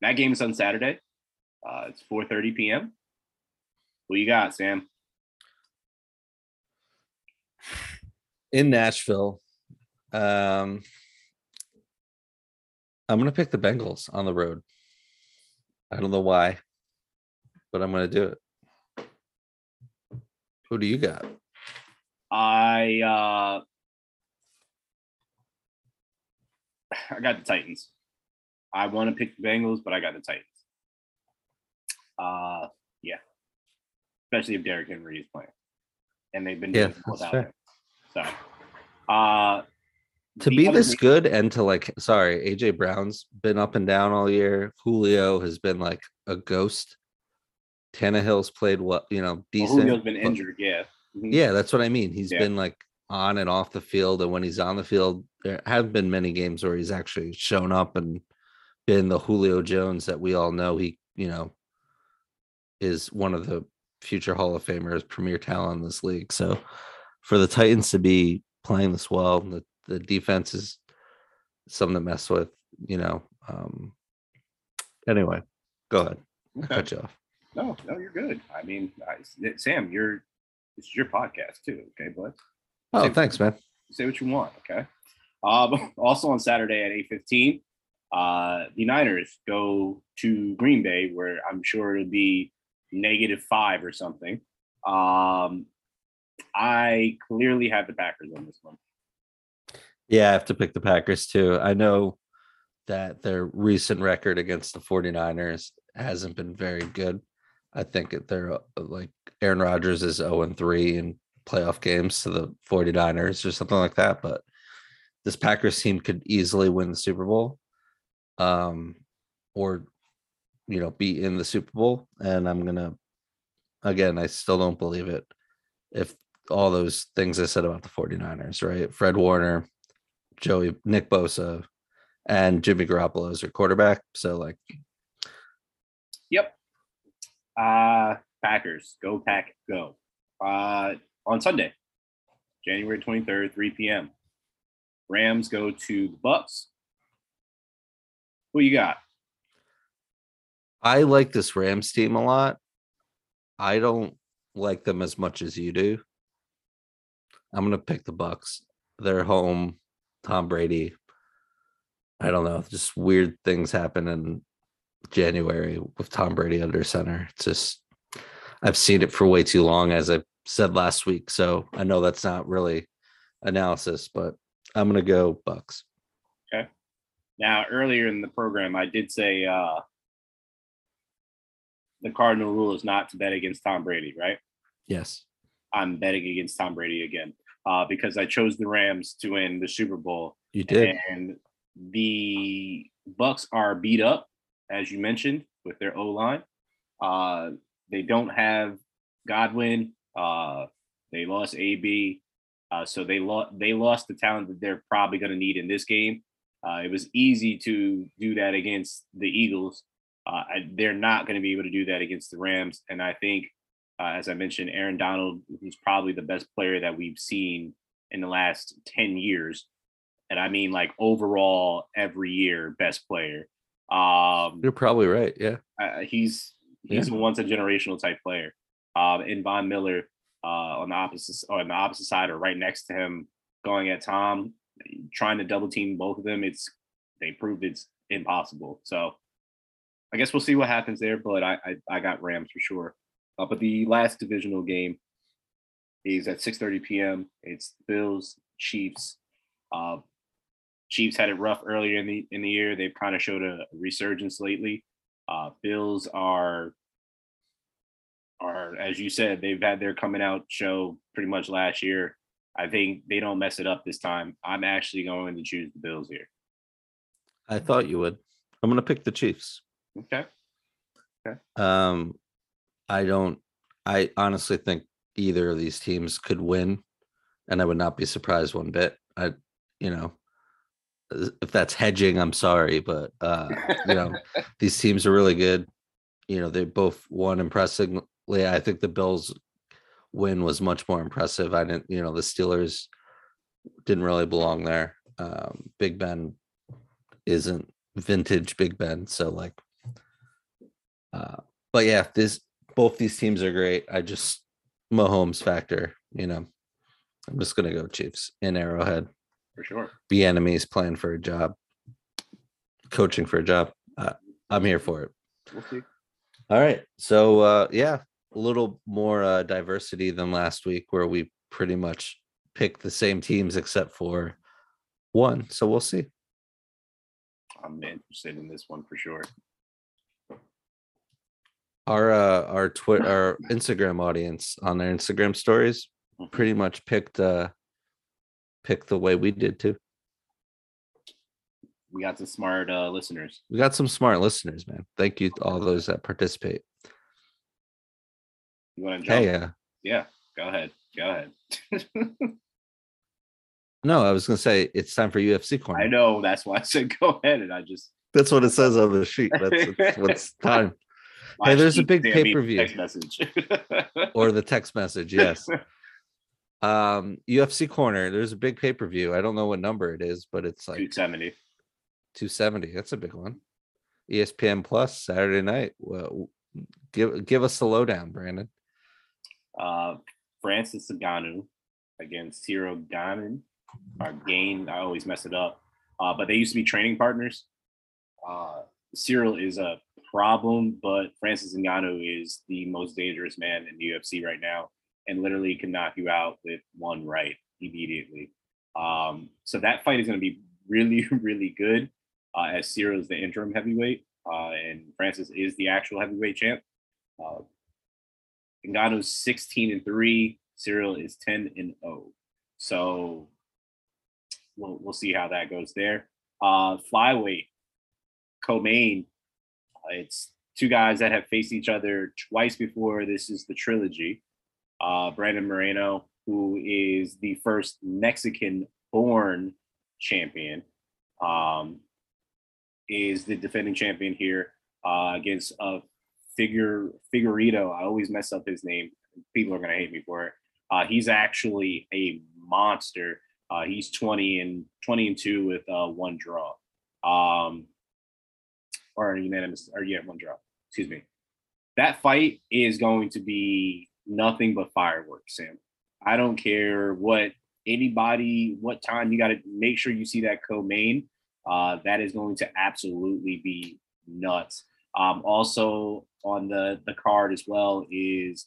Speaker 2: that game is on Saturday. Uh, it's 4:30 p.m. Who you got, Sam?
Speaker 1: In Nashville. Um, I'm gonna pick the Bengals on the road. I don't know why, but I'm gonna do it. Who do you got?
Speaker 2: I uh, I got the Titans. I want to pick the Bengals, but I got the Titans. Uh, yeah, especially if Derrick Henry is playing, and they've been
Speaker 1: Yeah,
Speaker 2: doing without him. So, uh,
Speaker 1: To be this good and to like, sorry, AJ Brown's been up and down all year. Julio has been like a ghost. Tannehill's played what you know
Speaker 2: well,
Speaker 1: decent.
Speaker 2: Julio's been
Speaker 1: but-
Speaker 2: injured. Yeah, Mhm.
Speaker 1: Yeah, that's what I mean. He's
Speaker 2: Yeah.
Speaker 1: been like on and off the field, and when he's on the field, there have been many games where he's actually shown up and been the Julio Jones that we all know. He, you know, is one of the future Hall of Famers, premier talent in this league. So, for the Titans to be playing this well, the the defense is something to mess with. You know. Um, anyway, go ahead.
Speaker 2: Okay.
Speaker 1: cut you off.
Speaker 2: No, no, you're good. I mean, I, Sam, you're this is your podcast too. Okay, bud.
Speaker 1: Oh,
Speaker 2: Say-
Speaker 1: thanks, man.
Speaker 2: say what you want. Okay. Um, also on Saturday at eight fifteen, uh, the Niners go to Green Bay, where I'm sure it'll be negative five or something. Um, I clearly have the Packers on this one.
Speaker 1: Yeah, I have to pick the Packers too. I know that their recent record against the 49ers hasn't been very good. I think they're uh, like Aaron Rodgers is 0 and 3 in playoff games to the 49ers or something like that. But this Packers team could easily win the Super Bowl. Um, or you know, be in the Super Bowl. And I'm gonna again, I still don't believe it. If all those things I said about the 49ers, right? Fred Warner, Joey, Nick Bosa, and Jimmy Garoppolo as their quarterback. So like,
Speaker 2: Yep. Uh, Packers go pack go. Uh, on Sunday, January twenty third, three p.m. Rams go to the Bucks. Who you got?
Speaker 1: I like this Rams team a lot. I don't like them as much as you do. I'm gonna pick the Bucks. They're home. Tom Brady. I don't know. Just weird things happen in January with Tom Brady under center. It's just I've seen it for way too long, as I said last week. So I know that's not really analysis, but I'm gonna go Bucks. Okay.
Speaker 2: Now, earlier in the program, I did say uh, the cardinal rule is not to bet against Tom Brady, right?
Speaker 1: Yes.
Speaker 2: I'm betting against Tom Brady again uh, because I chose the Rams to win the Super Bowl,
Speaker 1: You did.
Speaker 2: and the Bucks are beat up, as you mentioned, with their O line. Uh, they don't have Godwin. Uh, they lost AB, uh, so they lost. They lost the talent that they're probably going to need in this game. Uh, it was easy to do that against the Eagles. Uh, they're not going to be able to do that against the Rams, and I think, uh, as I mentioned, Aaron Donald, who's probably the best player that we've seen in the last ten years, and I mean like overall every year best player. Um,
Speaker 1: You're probably right. Yeah.
Speaker 2: uh, he's he's a once a generational type player. Um, and Von Miller, uh, on the opposite or on the opposite side or right next to him, going at Tom, trying to double team both of them. It's they proved it's impossible. So I guess we'll see what happens there. But I I, I got Rams for sure. Uh, but the last divisional game is at 6:30 p.m. It's Bills Chiefs. Uh, Chiefs had it rough earlier in the in the year. They've kind of showed a resurgence lately. Uh, Bills are are as you said, they've had their coming out show pretty much last year. I think they don't mess it up this time. I'm actually going to choose the Bills here.
Speaker 1: I thought you would. I'm gonna pick the Chiefs.
Speaker 2: Okay. Okay.
Speaker 1: Um, I don't. I honestly think either of these teams could win, and I would not be surprised one bit. I, you know, uh, if that's hedging, I'm sorry, but uh, you know, these teams are really good. You know, they both won impressively. I think the Bills win was much more impressive. I didn't, you know, the Steelers didn't really belong there. Um, Big Ben isn't vintage Big Ben, so like, uh, but yeah, this both these teams are great. I just Mahomes factor, you know, I'm just gonna go Chiefs in Arrowhead.
Speaker 2: For sure.
Speaker 1: Be enemies playing for a job, coaching for a job. Uh, I'm here for it.
Speaker 2: We'll see.
Speaker 1: All right. So uh yeah, a little more uh diversity than last week where we pretty much picked the same teams except for one. So we'll see.
Speaker 2: I'm interested in this one for sure.
Speaker 1: Our uh our Twitter our Instagram audience on their Instagram stories
Speaker 2: Mhm.
Speaker 1: pretty much picked uh picked the way we did too.
Speaker 2: We got some smart uh, listeners.
Speaker 1: We got some smart listeners, man. Thank you to all those that participate.
Speaker 2: You want to jump?
Speaker 1: Hey, uh
Speaker 2: Yeah. Go ahead. Go ahead.
Speaker 1: no, I was gonna say it's time for UFC corner.
Speaker 2: I know. That's why I said go ahead, and I just.
Speaker 1: That's what it says on the sheet. That's, that's what's time. Hey, there's a big pay-per-view.
Speaker 2: Text message.
Speaker 1: or the text message yes um ufc corner there's a big pay-per-view i don't know what number it is but it's like
Speaker 2: 270.
Speaker 1: 270 that's a big one espn plus saturday night well give give us the lowdown brandon
Speaker 2: Uh, Francis Ngannou against Ciryl Ganin or Gain. I always mess it up. Uh, but they used to be training partners. Uh, Ciryl is a problem, but Francis Ngannou is the most dangerous man in the UFC right now, and literally can knock you out with one right immediately. Um, so that fight is going to be really, really good. Uh, as Ciryl is the interim heavyweight, uh, and Francis is the actual heavyweight champ. Uh, Ngannou's 16 and 3, Ciryl is 10 and 0. So we'll we'll see how that goes there. Uh flyweight, co-main. uh, It's two guys that have faced each other twice before. This is the trilogy. Uh Brandon Moreno, who is the first Mexican born champion, um, is the defending champion here uh, against uh, Figure Figurito. I always mess up his name. People are gonna hate me for it. Uh, he's actually a monster. Uh, he's 20 and 20 and two with uh, one draw, um, or unanimous, or yeah, one draw. Excuse me. That fight is going to be nothing but fireworks, Sam. I don't care what anybody, what time you got to make sure you see that co-main. Uh, that is going to absolutely be nuts. Um, also on the the card as well is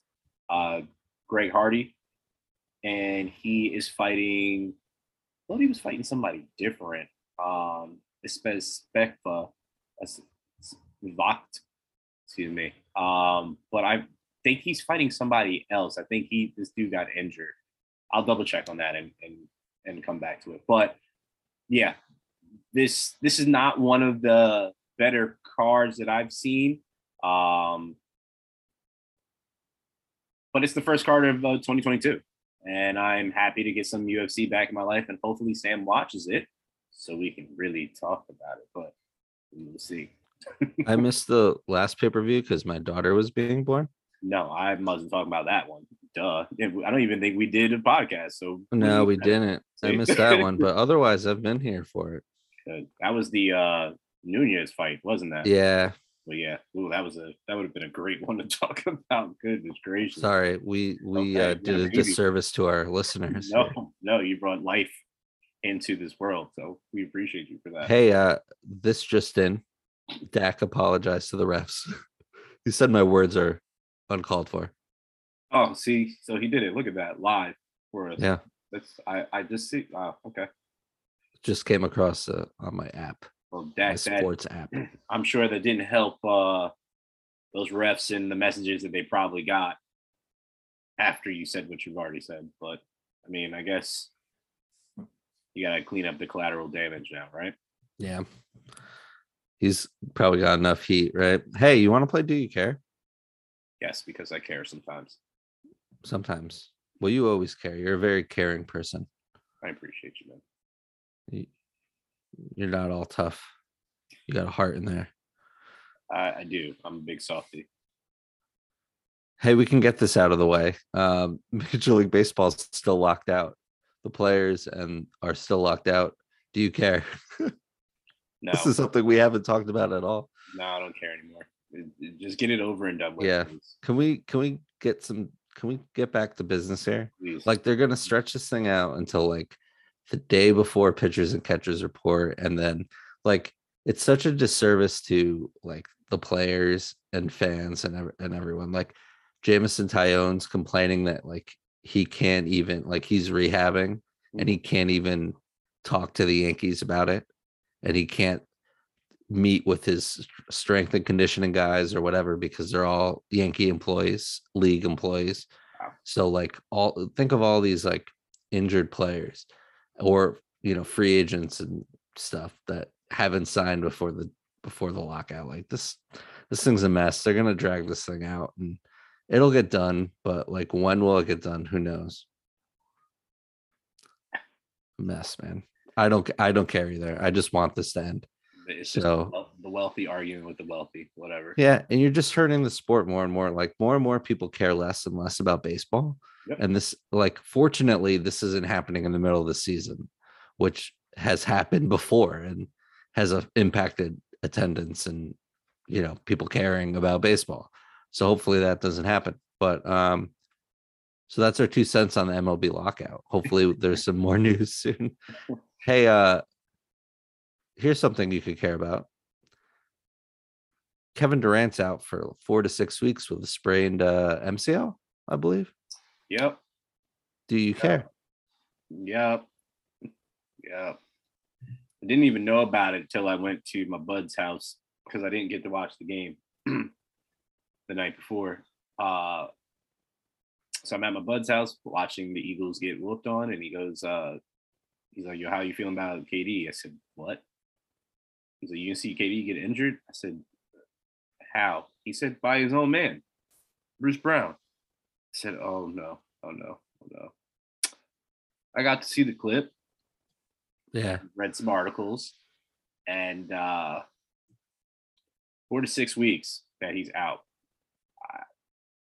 Speaker 2: uh, Greg Hardy, and he is fighting. I thought he was fighting somebody different. Um, Specfa, Vogt, excuse me. Um, but I think he's fighting somebody else. I think he this dude got injured. I'll double check on that and and and come back to it. But yeah, this this is not one of the better cards that I've seen. Um, but it's the first card of uh, 2022, and I'm happy to get some UFC back in my life, and hopefully Sam watches it so we can really talk about it. But we'll see.
Speaker 1: I missed the last pay-per-view because my daughter was being born
Speaker 2: No, I wasn't talking about that one. Duh. I don't even think we did a podcast. So
Speaker 1: no we didn't i missed that one but otherwise i've been here for it
Speaker 2: Good. That was the uh Nunes fight, wasn't that?
Speaker 1: yeah
Speaker 2: But yeah, ooh, that was a that would have been a great one to talk about. Goodness gracious.
Speaker 1: Sorry, we we
Speaker 2: Okay,
Speaker 1: uh,
Speaker 2: yeah,
Speaker 1: did a disservice to our listeners. here.
Speaker 2: No, no, you brought life into this world, so we appreciate you for that.
Speaker 1: Hey, uh, this just in. Dak apologized to the refs. he said my words are uncalled for.
Speaker 2: Oh, see, so he did it. Look at that live for us.
Speaker 1: Yeah.
Speaker 2: That's I I just see. Oh, okay.
Speaker 1: Just came across uh, on my app,
Speaker 2: Well,
Speaker 1: my
Speaker 2: that, that
Speaker 1: sports app.
Speaker 2: I'm sure that didn't help uh those refs and the messages that they probably got after you said what you've already said. But I mean, I guess you gotta clean up the collateral damage now, right?
Speaker 1: Yeah. He's probably got enough heat, right? Hey, you want to play Do You Care?
Speaker 2: Yes, because I care sometimes.
Speaker 1: Sometimes. Well, you always care. You're a very caring person.
Speaker 2: I appreciate you, man.
Speaker 1: You- You're not all tough. You got a heart in there.
Speaker 2: I, I do. I'm a big softy.
Speaker 1: Hey, we can get this out of the way. Um, Major League Baseball's still locked out. The players and are still locked out. Do you care?
Speaker 2: No,
Speaker 1: This is something we haven't talked about at all.
Speaker 2: no, I don't care anymore. Just get it over and done with.
Speaker 1: Yeah.
Speaker 2: please.
Speaker 1: Can we can we get some can we get back to business here?
Speaker 2: Please.
Speaker 1: Like they're gonna stretch this thing out until like the day before pitchers and catchers report, and then like it's such a disservice to like the players and fans and and everyone. Like Jameson Taillon's complaining that like he can't even like he's rehabbing and mm-hmm. he can't even talk to the Yankees about it, and he can't meet with his strength and conditioning guys or whatever because they're all Yankee employees, league employees.
Speaker 2: Wow.
Speaker 1: So like all think of all these like injured players or you know free agents and stuff that haven't signed before the before the lockout. Like this this thing's a mess. They're gonna drag this thing out and it'll get done, but like when will it get done? Who knows? Mess, man. I don't I don't care either. I just want this to end.
Speaker 2: it's
Speaker 1: so-
Speaker 2: the wealthy arguing with the wealthy, whatever.
Speaker 1: Yeah, and you're just hurting the sport more and more. Like more and more people care less and less about baseball.
Speaker 2: Yep.
Speaker 1: And this, like, fortunately, this isn't happening in the middle of the season, which has happened before and has uh, impacted attendance and you know people caring about baseball. So hopefully that doesn't happen. But um, so that's our two cents on the MLB lockout. Hopefully there's some more news soon. Hey, uh, here's something you could care about. Kevin Durant's out for four to six weeks with a sprained uh, MCL, I believe.
Speaker 2: Yep.
Speaker 1: Do you care?
Speaker 2: Yep. Yep. I didn't even know about it until I went to my bud's house because I didn't get to watch the game the night before. Uh, so I'm at my bud's house watching the Eagles get whooped on, and he goes, uh, he's like, "Yo, how you feeling about KD?" I said, "What?" He's like, "You can see KD get injured?" I said, "How?" He said, "By his own man, Bruce Brown." I said, "Oh no, oh no, oh no." I got to see the clip,
Speaker 1: Yeah.
Speaker 2: read some articles, and uh, four to six weeks that he's out.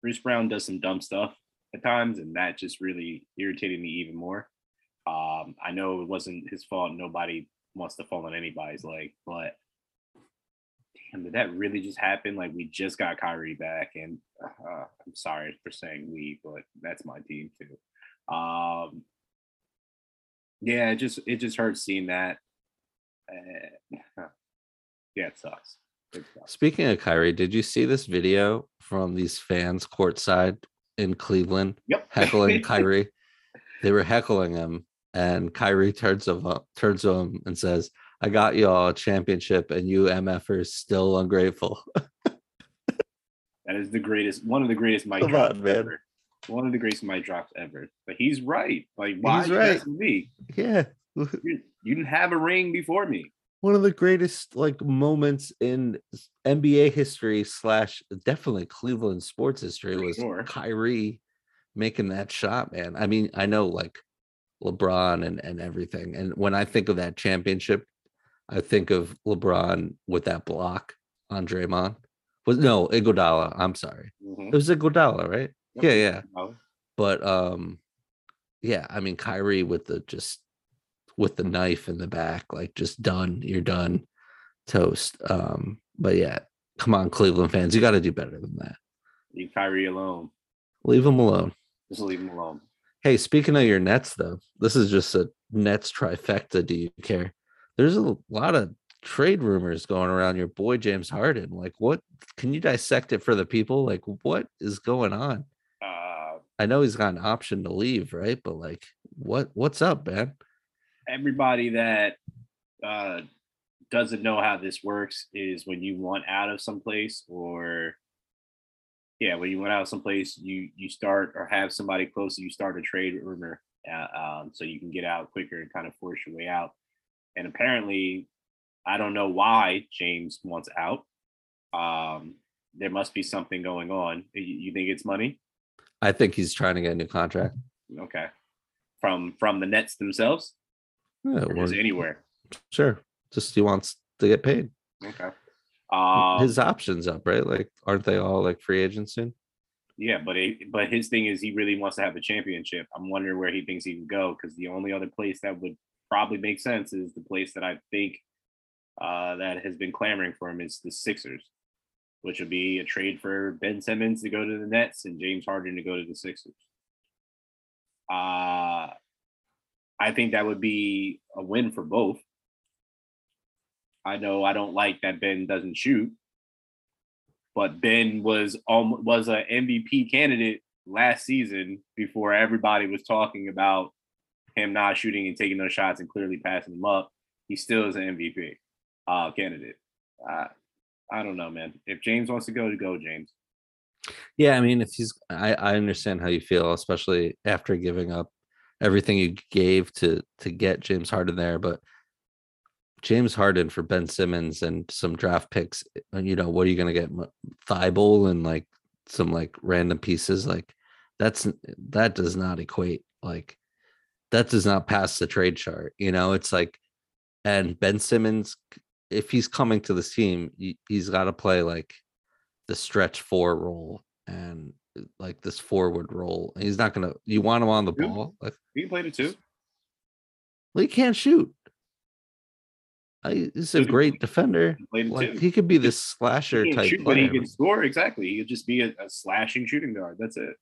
Speaker 2: Bruce Brown does some dumb stuff at times, and that just really irritated me even more. Um, I know it wasn't his fault. Nobody wants to fall on anybody's leg, but damn, did that really just happen? Like we just got Kyrie back, and uh, I'm sorry for saying we, but that's my team too. Um, yeah, it just it just hurts seeing that. Uh, yeah, it sucks. It sucks.
Speaker 1: Speaking of Kyrie, did you see this video from these fans courtside in Cleveland
Speaker 2: Yep.
Speaker 1: heckling Kyrie? They were heckling him, and Kyrie turns to him, turns to him and says, "I got y'all a championship, and you MFers still ungrateful."
Speaker 2: That is the greatest, one of the greatest mic
Speaker 1: Come
Speaker 2: drops
Speaker 1: on,
Speaker 2: ever. One of the greatest mic drops ever. But he's right. Like, why
Speaker 1: He's
Speaker 2: he's
Speaker 1: right.
Speaker 2: right. me?
Speaker 1: yeah,
Speaker 2: You, you didn't have a ring before me.
Speaker 1: One of the greatest like moments in NBA history slash definitely Cleveland sports history was
Speaker 2: sure.
Speaker 1: Kyrie making that shot, man. I mean, I know like LeBron and and everything, and when I think of that championship, I think of LeBron with that block on Draymond. Was no Iguodala. I'm sorry,
Speaker 2: Mhm.
Speaker 1: it was Iguodala, right?
Speaker 2: Yep.
Speaker 1: Yeah, yeah. But um, yeah, I mean Kyrie with the just with the knife in the back, like just done. You're done, toast. Um, but yeah, Come on, Cleveland fans, you got to do better than that.
Speaker 2: Leave Kyrie alone.
Speaker 1: Leave him alone.
Speaker 2: Just leave him alone.
Speaker 1: Hey, speaking of your Nets, though, this is just a Nets trifecta. Do you care? There's a lot of trade rumors going around your boy James Harden. Like, what can you dissect it for the people? Like, what is going on?
Speaker 2: Uh,
Speaker 1: I know he's got an option to leave, right? But like, what what's up, man?
Speaker 2: Everybody that uh, doesn't know how this works is when you want out of someplace or yeah when you want out of someplace you you start or have somebody close you start a trade rumor uh, um, so you can get out quicker and kind of force your way out. And apparently i don't know why james wants out. Um, there must be something going on. You, you think it's money?
Speaker 1: I think he's trying to get a new contract.
Speaker 2: okay. From from the nets themselves
Speaker 1: Yeah,
Speaker 2: or is anywhere
Speaker 1: sure. Just he wants to get paid.
Speaker 2: okay um,
Speaker 1: His options up, right? Like, aren't they all like free agents soon?
Speaker 2: Yeah, but it, but his thing is he really wants to have a championship. I'm wondering where he thinks he can go because the only other place that would probably make sense is the place that I think uh, that has been clamoring for him is the Sixers, which would be a trade for Ben Simmons to go to the Nets and James Harden to go to the Sixers. Uh, I think that would be a win for both. I know I don't like that Ben doesn't shoot, but Ben was um, was an MVP candidate last season before everybody was talking about him not shooting and taking those shots and clearly passing them up. He still is an MVP uh, candidate. Uh, I don't know, man. If James wants to go, to go, James.
Speaker 1: Yeah, I mean, if he's, I, I understand how you feel, especially after giving up everything you gave to to get James Harden there. But James Harden for Ben Simmons and some draft picks, and you know, what are you going to get? Thybulle and like some like random pieces, like that's that does not equate. Like that does not pass the trade chart. You know, it's like, and Ben Simmons, if he's coming to this team, he, he's got to play like the stretch four role and like this forward role. He's not gonna. You want him on the ball? Like,
Speaker 2: He played it too.
Speaker 1: well, he can't shoot. I, he's a great defender.
Speaker 2: He
Speaker 1: Like
Speaker 2: too.
Speaker 1: he could be this slasher
Speaker 2: He
Speaker 1: type
Speaker 2: shoot, but he can score exactly. He could just be a, a slashing shooting guard. That's it.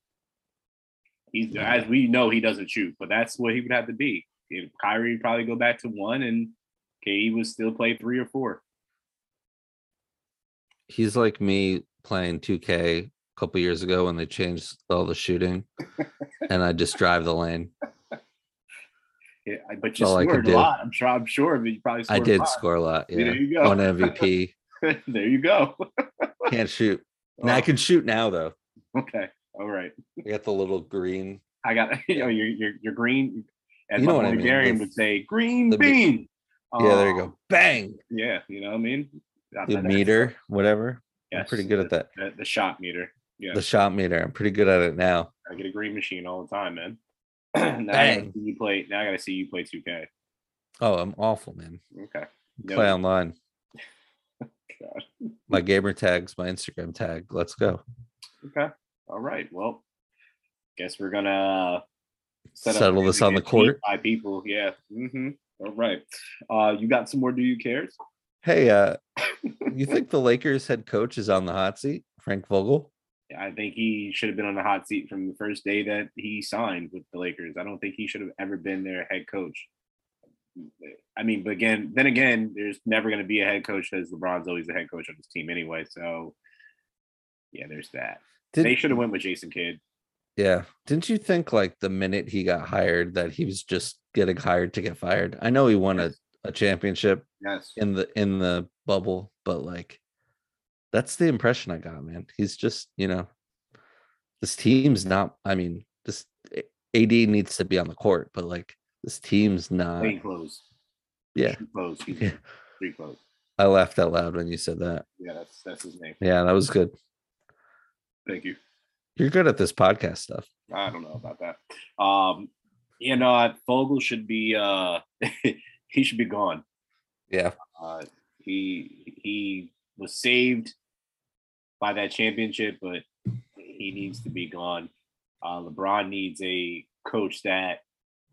Speaker 2: He's
Speaker 1: Yeah.
Speaker 2: as we know he doesn't shoot, but that's what he would have to be. If Kyrie would probably go back to one, and KD would still play three or four.
Speaker 1: He's like me playing 2K a couple years ago when they changed all the shooting, and I just drive the lane.
Speaker 2: Yeah, but you
Speaker 1: all
Speaker 2: scored a
Speaker 1: do.
Speaker 2: lot. I'm sure. I'm sure. But you probably
Speaker 1: I did score a lot. Yeah,
Speaker 2: There you go.
Speaker 1: on MVP.
Speaker 2: there you go.
Speaker 1: Can't shoot. Now I
Speaker 2: Oh,
Speaker 1: can shoot now though.
Speaker 2: Okay. All right.
Speaker 1: I got the little green.
Speaker 2: I got you know your your your green. As
Speaker 1: You know
Speaker 2: my
Speaker 1: I mean, the-
Speaker 2: would say, green
Speaker 1: the
Speaker 2: bean.
Speaker 1: Yeah, there you go. Bang.
Speaker 2: Yeah, you know what I mean.
Speaker 1: The meter, whatever. I'm pretty good at that.
Speaker 2: The, the shot meter. Yeah,
Speaker 1: The shot meter. I'm pretty good at it now.
Speaker 2: I get a green machine all the time, man. now I gotta see you play. Now I gotta see you play 2K.
Speaker 1: Oh, I'm awful, man.
Speaker 2: Okay.
Speaker 1: Play online.
Speaker 2: God.
Speaker 1: My gamer tags, my Instagram tag. Let's go.
Speaker 2: Okay. All right. Well, guess we're gonna up
Speaker 1: Settle this on the court.
Speaker 2: By people. Yeah. Mm-hmm. All right. Uh, you got some more? Do you cares?
Speaker 1: Hey, uh, you think the Lakers head coach is on the hot seat? Frank Vogel?
Speaker 2: I think he should have been on the hot seat from the first day that he signed with the Lakers. I don't think he should have ever been their head coach. I mean, but again, then again, there's never going to be a head coach because LeBron's always the head coach of his team anyway. So, yeah, there's that.
Speaker 1: Did,
Speaker 2: they should have went with Jason Kidd.
Speaker 1: Yeah. Didn't you think like the minute he got hired that he was just getting hired to get fired? I know he won a, a championship
Speaker 2: Yes.
Speaker 1: in the in the bubble, but like that's the impression I got, man. He's just, you know, this team's not, I mean, this AD needs to be on the court, but like this team's not
Speaker 2: clothes.
Speaker 1: yeah.
Speaker 2: Excuse
Speaker 1: Yeah.
Speaker 2: Street.
Speaker 1: I laughed out loud when you said that.
Speaker 2: Yeah, that's that's his name.
Speaker 1: Yeah, that was good.
Speaker 2: Thank you.
Speaker 1: You're good at this podcast stuff.
Speaker 2: I don't know about that. Um, you know, Vogel should be uh he should be gone.
Speaker 1: Yeah.
Speaker 2: Uh, he he was saved by that championship, but he needs to be gone. Uh, LeBron needs a coach that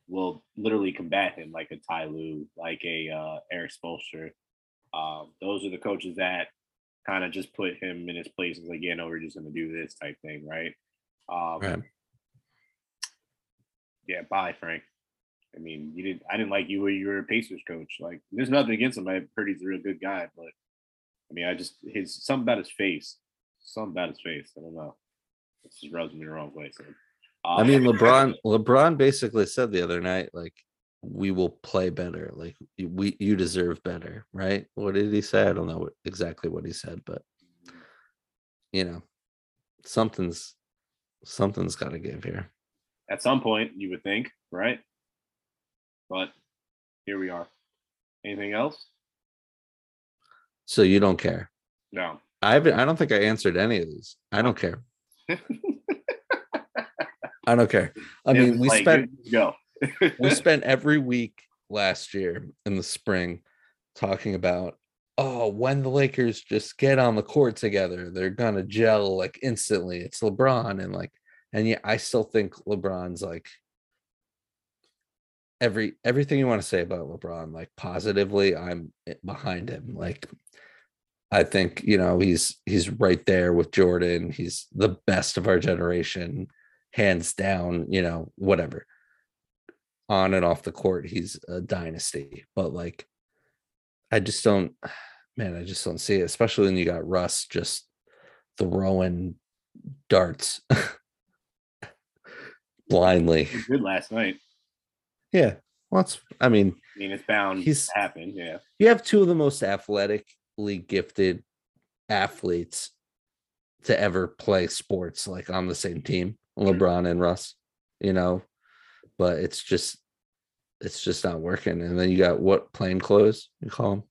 Speaker 2: will literally combat him, like a Ty Lue, like a uh, Erik Spoelstra. Um, those are the coaches that kind of just put him in his place. It's like, yeah, no, we're just gonna do this type thing, right? Um,
Speaker 1: Right.
Speaker 2: yeah, bye, Frank. I mean, you didn't. I didn't like you when you were a Pacers coach. Like, there's nothing against him. I heard he's a real good guy, but I mean, I just his something about his face, something about his face. I don't know. It just rubs me the wrong way. So,
Speaker 1: I
Speaker 2: uh,
Speaker 1: mean, LeBron. LeBron basically said the other night, like, we will play better. Like, you- we you deserve better, right? What did he say? I don't know what, exactly what he said, but you know, something's something's got to give here.
Speaker 2: at some point, you would think, right? But here we are. Anything else?
Speaker 1: So you don't care.
Speaker 2: No.
Speaker 1: I haven't. I don't think I answered any of these. I don't care. I don't care. I mean, we
Speaker 2: like,
Speaker 1: spent
Speaker 2: go.
Speaker 1: we spent every week last year in the spring talking about oh when the lakers just get on the court together they're gonna gel like instantly it's lebron and like and yeah i still think lebron's like every everything you want to say about lebron like positively i'm eh, behind him like i think you know he's he's right there with jordan he's the best of our generation hands down you know whatever on and off the court, he's a dynasty. But like, I just don't, man, I just don't see it, especially when you got Russ just throwing darts blindly.
Speaker 2: Good last night.
Speaker 1: Yeah. Well, it's, I mean,
Speaker 2: I mean, it's bound
Speaker 1: He's-
Speaker 2: to happen. Yeah.
Speaker 1: you have two of the most athletically gifted athletes to ever play sports like on the same team, LeBron and Russ, you know, but it's just it's just not working. And then you got what plain clothes you call them?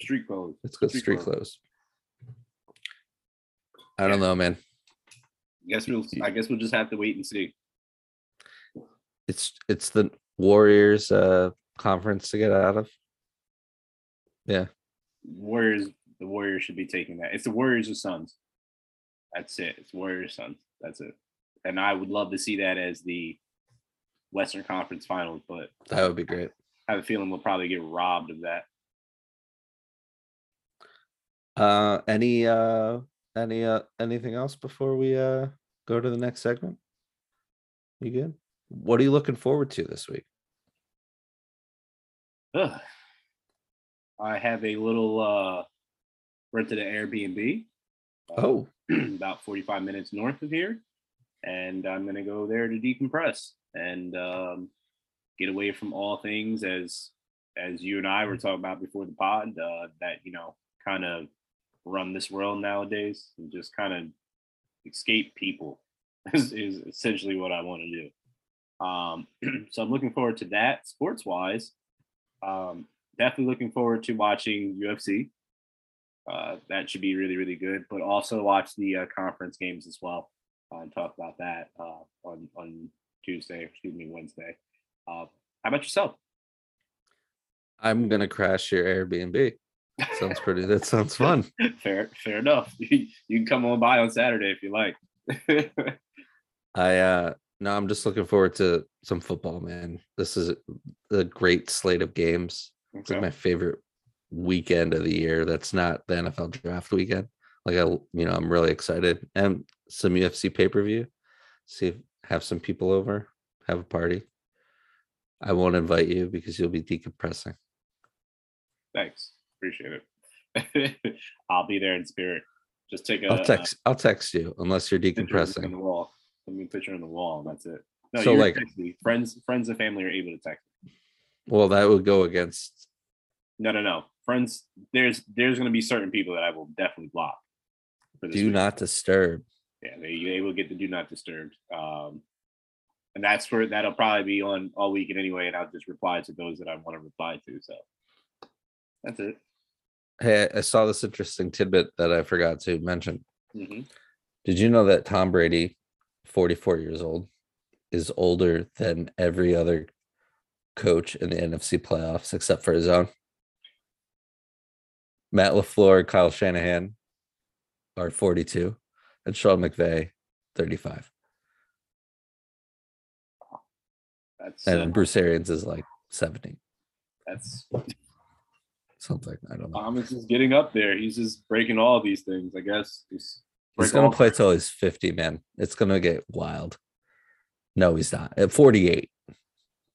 Speaker 2: Street clothes.
Speaker 1: It's got
Speaker 2: Street
Speaker 1: street
Speaker 2: clothes.
Speaker 1: clothes. I don't know, man.
Speaker 2: I Guess we'll. I guess we'll just have to wait and see.
Speaker 1: It's it's the Warriors uh conference to get out of.
Speaker 2: Warriors. The Warriors should be taking that. It's the Warriors or Suns. That's it. It's Warriors Suns. That's it. And I would love to see that as the Western Conference Finals, but
Speaker 1: That would be great.
Speaker 2: I have a feeling we'll probably get robbed of that.
Speaker 1: Uh any uh any uh anything else before we uh go to the next segment? You good? What are you looking forward to this week?
Speaker 2: Ugh. I have a little uh rented an Airbnb. uh,
Speaker 1: Oh,
Speaker 2: about 45 minutes north of here. And I'm going to go there to decompress and um, get away from all things as as you and I were talking about before the pod uh, that, you know, kind of run this world nowadays and just kind of escape people is, is essentially what I want to do. Um, so I'm looking forward to that sports wise. Um, definitely looking forward to watching UFC uh, that should be really really good. But also watch the uh, conference games as well uh, and talk about that uh, on on Tuesday, excuse me, Wednesday. Uh, how about yourself?
Speaker 1: I'm gonna crash your Airbnb. Sounds pretty. That sounds fun.
Speaker 2: fair, fair enough. you can come on by on Saturday if you like.
Speaker 1: I uh no, I'm just looking forward to some football, man. This is a great slate of games. It's like my favorite weekend of the year. That's not the NFL draft weekend. Like I, you know, I'm really excited. And some UFC pay per view. See if have some people over, have a party. I won't invite you because you'll be decompressing.
Speaker 2: Thanks, appreciate it. I'll be there in spirit. Just take a
Speaker 1: I'll text. Uh, I'll text you unless you're
Speaker 2: picture on
Speaker 1: decompressing.
Speaker 2: the wall. Let me picture on the wall. and That's it. No,
Speaker 1: So, like-
Speaker 2: friends, friends and family are able to text.
Speaker 1: Well, that would go against.
Speaker 2: No, no, no. Friends, there's there's gonna be certain people that I will definitely block.
Speaker 1: Do
Speaker 2: week.
Speaker 1: not disturb.
Speaker 2: Yeah, they they will get the do not disturb. Um, and that's for that'll probably be on all weekend anyway, and I'll just reply to those that I want to reply to. So that's it.
Speaker 1: Hey, I saw this interesting tidbit that I forgot to mention.
Speaker 2: hmm
Speaker 1: Did you know that Tom Brady, 44 years old, is older than every other coach in the NFC playoffs except for his own? Matt LaFleur, Kyle Shanahan are 42, and Sean McVay, 35.
Speaker 2: That's
Speaker 1: And
Speaker 2: uh,
Speaker 1: Bruce Arians is like 70.
Speaker 2: that's
Speaker 1: something. I don't know.
Speaker 2: Thomas is getting up there. He's just breaking all these things. I guess.
Speaker 1: He's
Speaker 2: break
Speaker 1: gonna play till he's 50, man. It's gonna get wild. No, he's not. At 48.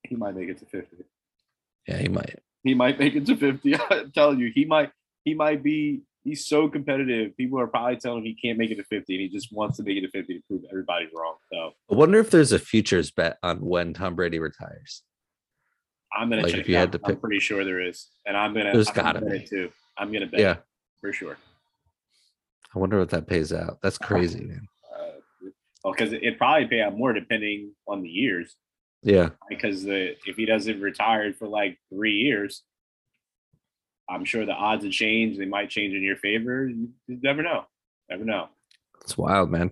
Speaker 2: He might make it to fifty.
Speaker 1: Yeah, he might.
Speaker 2: He might make it to fifty. I'm telling you, he might. He might be. He's so competitive. People are probably telling him he can't make it to fifty, and he just wants to make it to fifty to prove everybody wrong. So
Speaker 1: I wonder if there's a futures bet on when Tom Brady retires.
Speaker 2: I'm gonna
Speaker 1: Like,
Speaker 2: check.
Speaker 1: if you had to
Speaker 2: I'm
Speaker 1: pick-
Speaker 2: pretty sure there is, and I'm gonna.
Speaker 1: There's
Speaker 2: I'm gonna
Speaker 1: gotta
Speaker 2: bet
Speaker 1: be.
Speaker 2: it too. I'm gonna bet.
Speaker 1: Yeah.
Speaker 2: for sure.
Speaker 1: I wonder what that pays out. That's crazy, man.
Speaker 2: Uh, well, because it probably pay out more depending on the years.
Speaker 1: Yeah.
Speaker 2: Because the if he doesn't retire for like three years, I'm sure the odds have changed. They might change in your favor. You, never know. Never know.
Speaker 1: It's wild, man.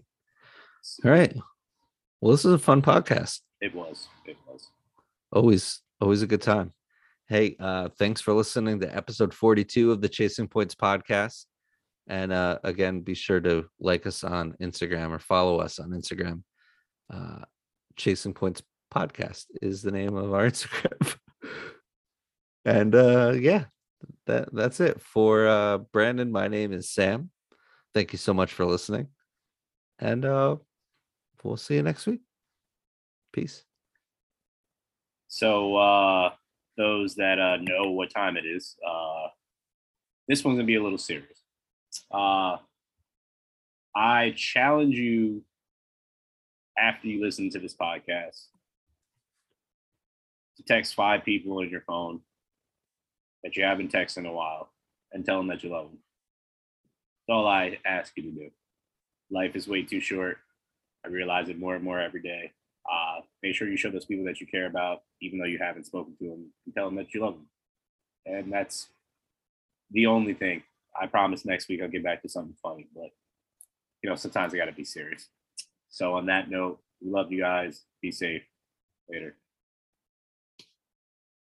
Speaker 1: All right. Well, this is a fun podcast.
Speaker 2: It was. It was.
Speaker 1: Always, always a good time. Hey, uh, thanks for listening to episode 42 of the Chasing Points podcast. And uh, again, be sure to like us on Instagram or follow us on Instagram. Uh, Chasing Points podcast is the name of our Instagram. and uh, yeah, that that's it for uh, Brandon. My name is Sam. Thank you so much for listening, and uh, we'll see you next week. Peace.
Speaker 2: So uh those that uh know what time it is, uh this one's gonna be a little serious. Uh I challenge you after you listen to this podcast to text five people on your phone that you haven't texted in a while and tell them that you love them. That's all I ask you to do. Life is way too short. I realize it more and more every day. Uh, make sure you show those people that you care about, even though you haven't spoken to them, and tell them that you love them. And that's the only thing. I promise next week I'll get back to something funny, but you know, sometimes I got to be serious. So, on that note, we love you guys. Be safe. Later.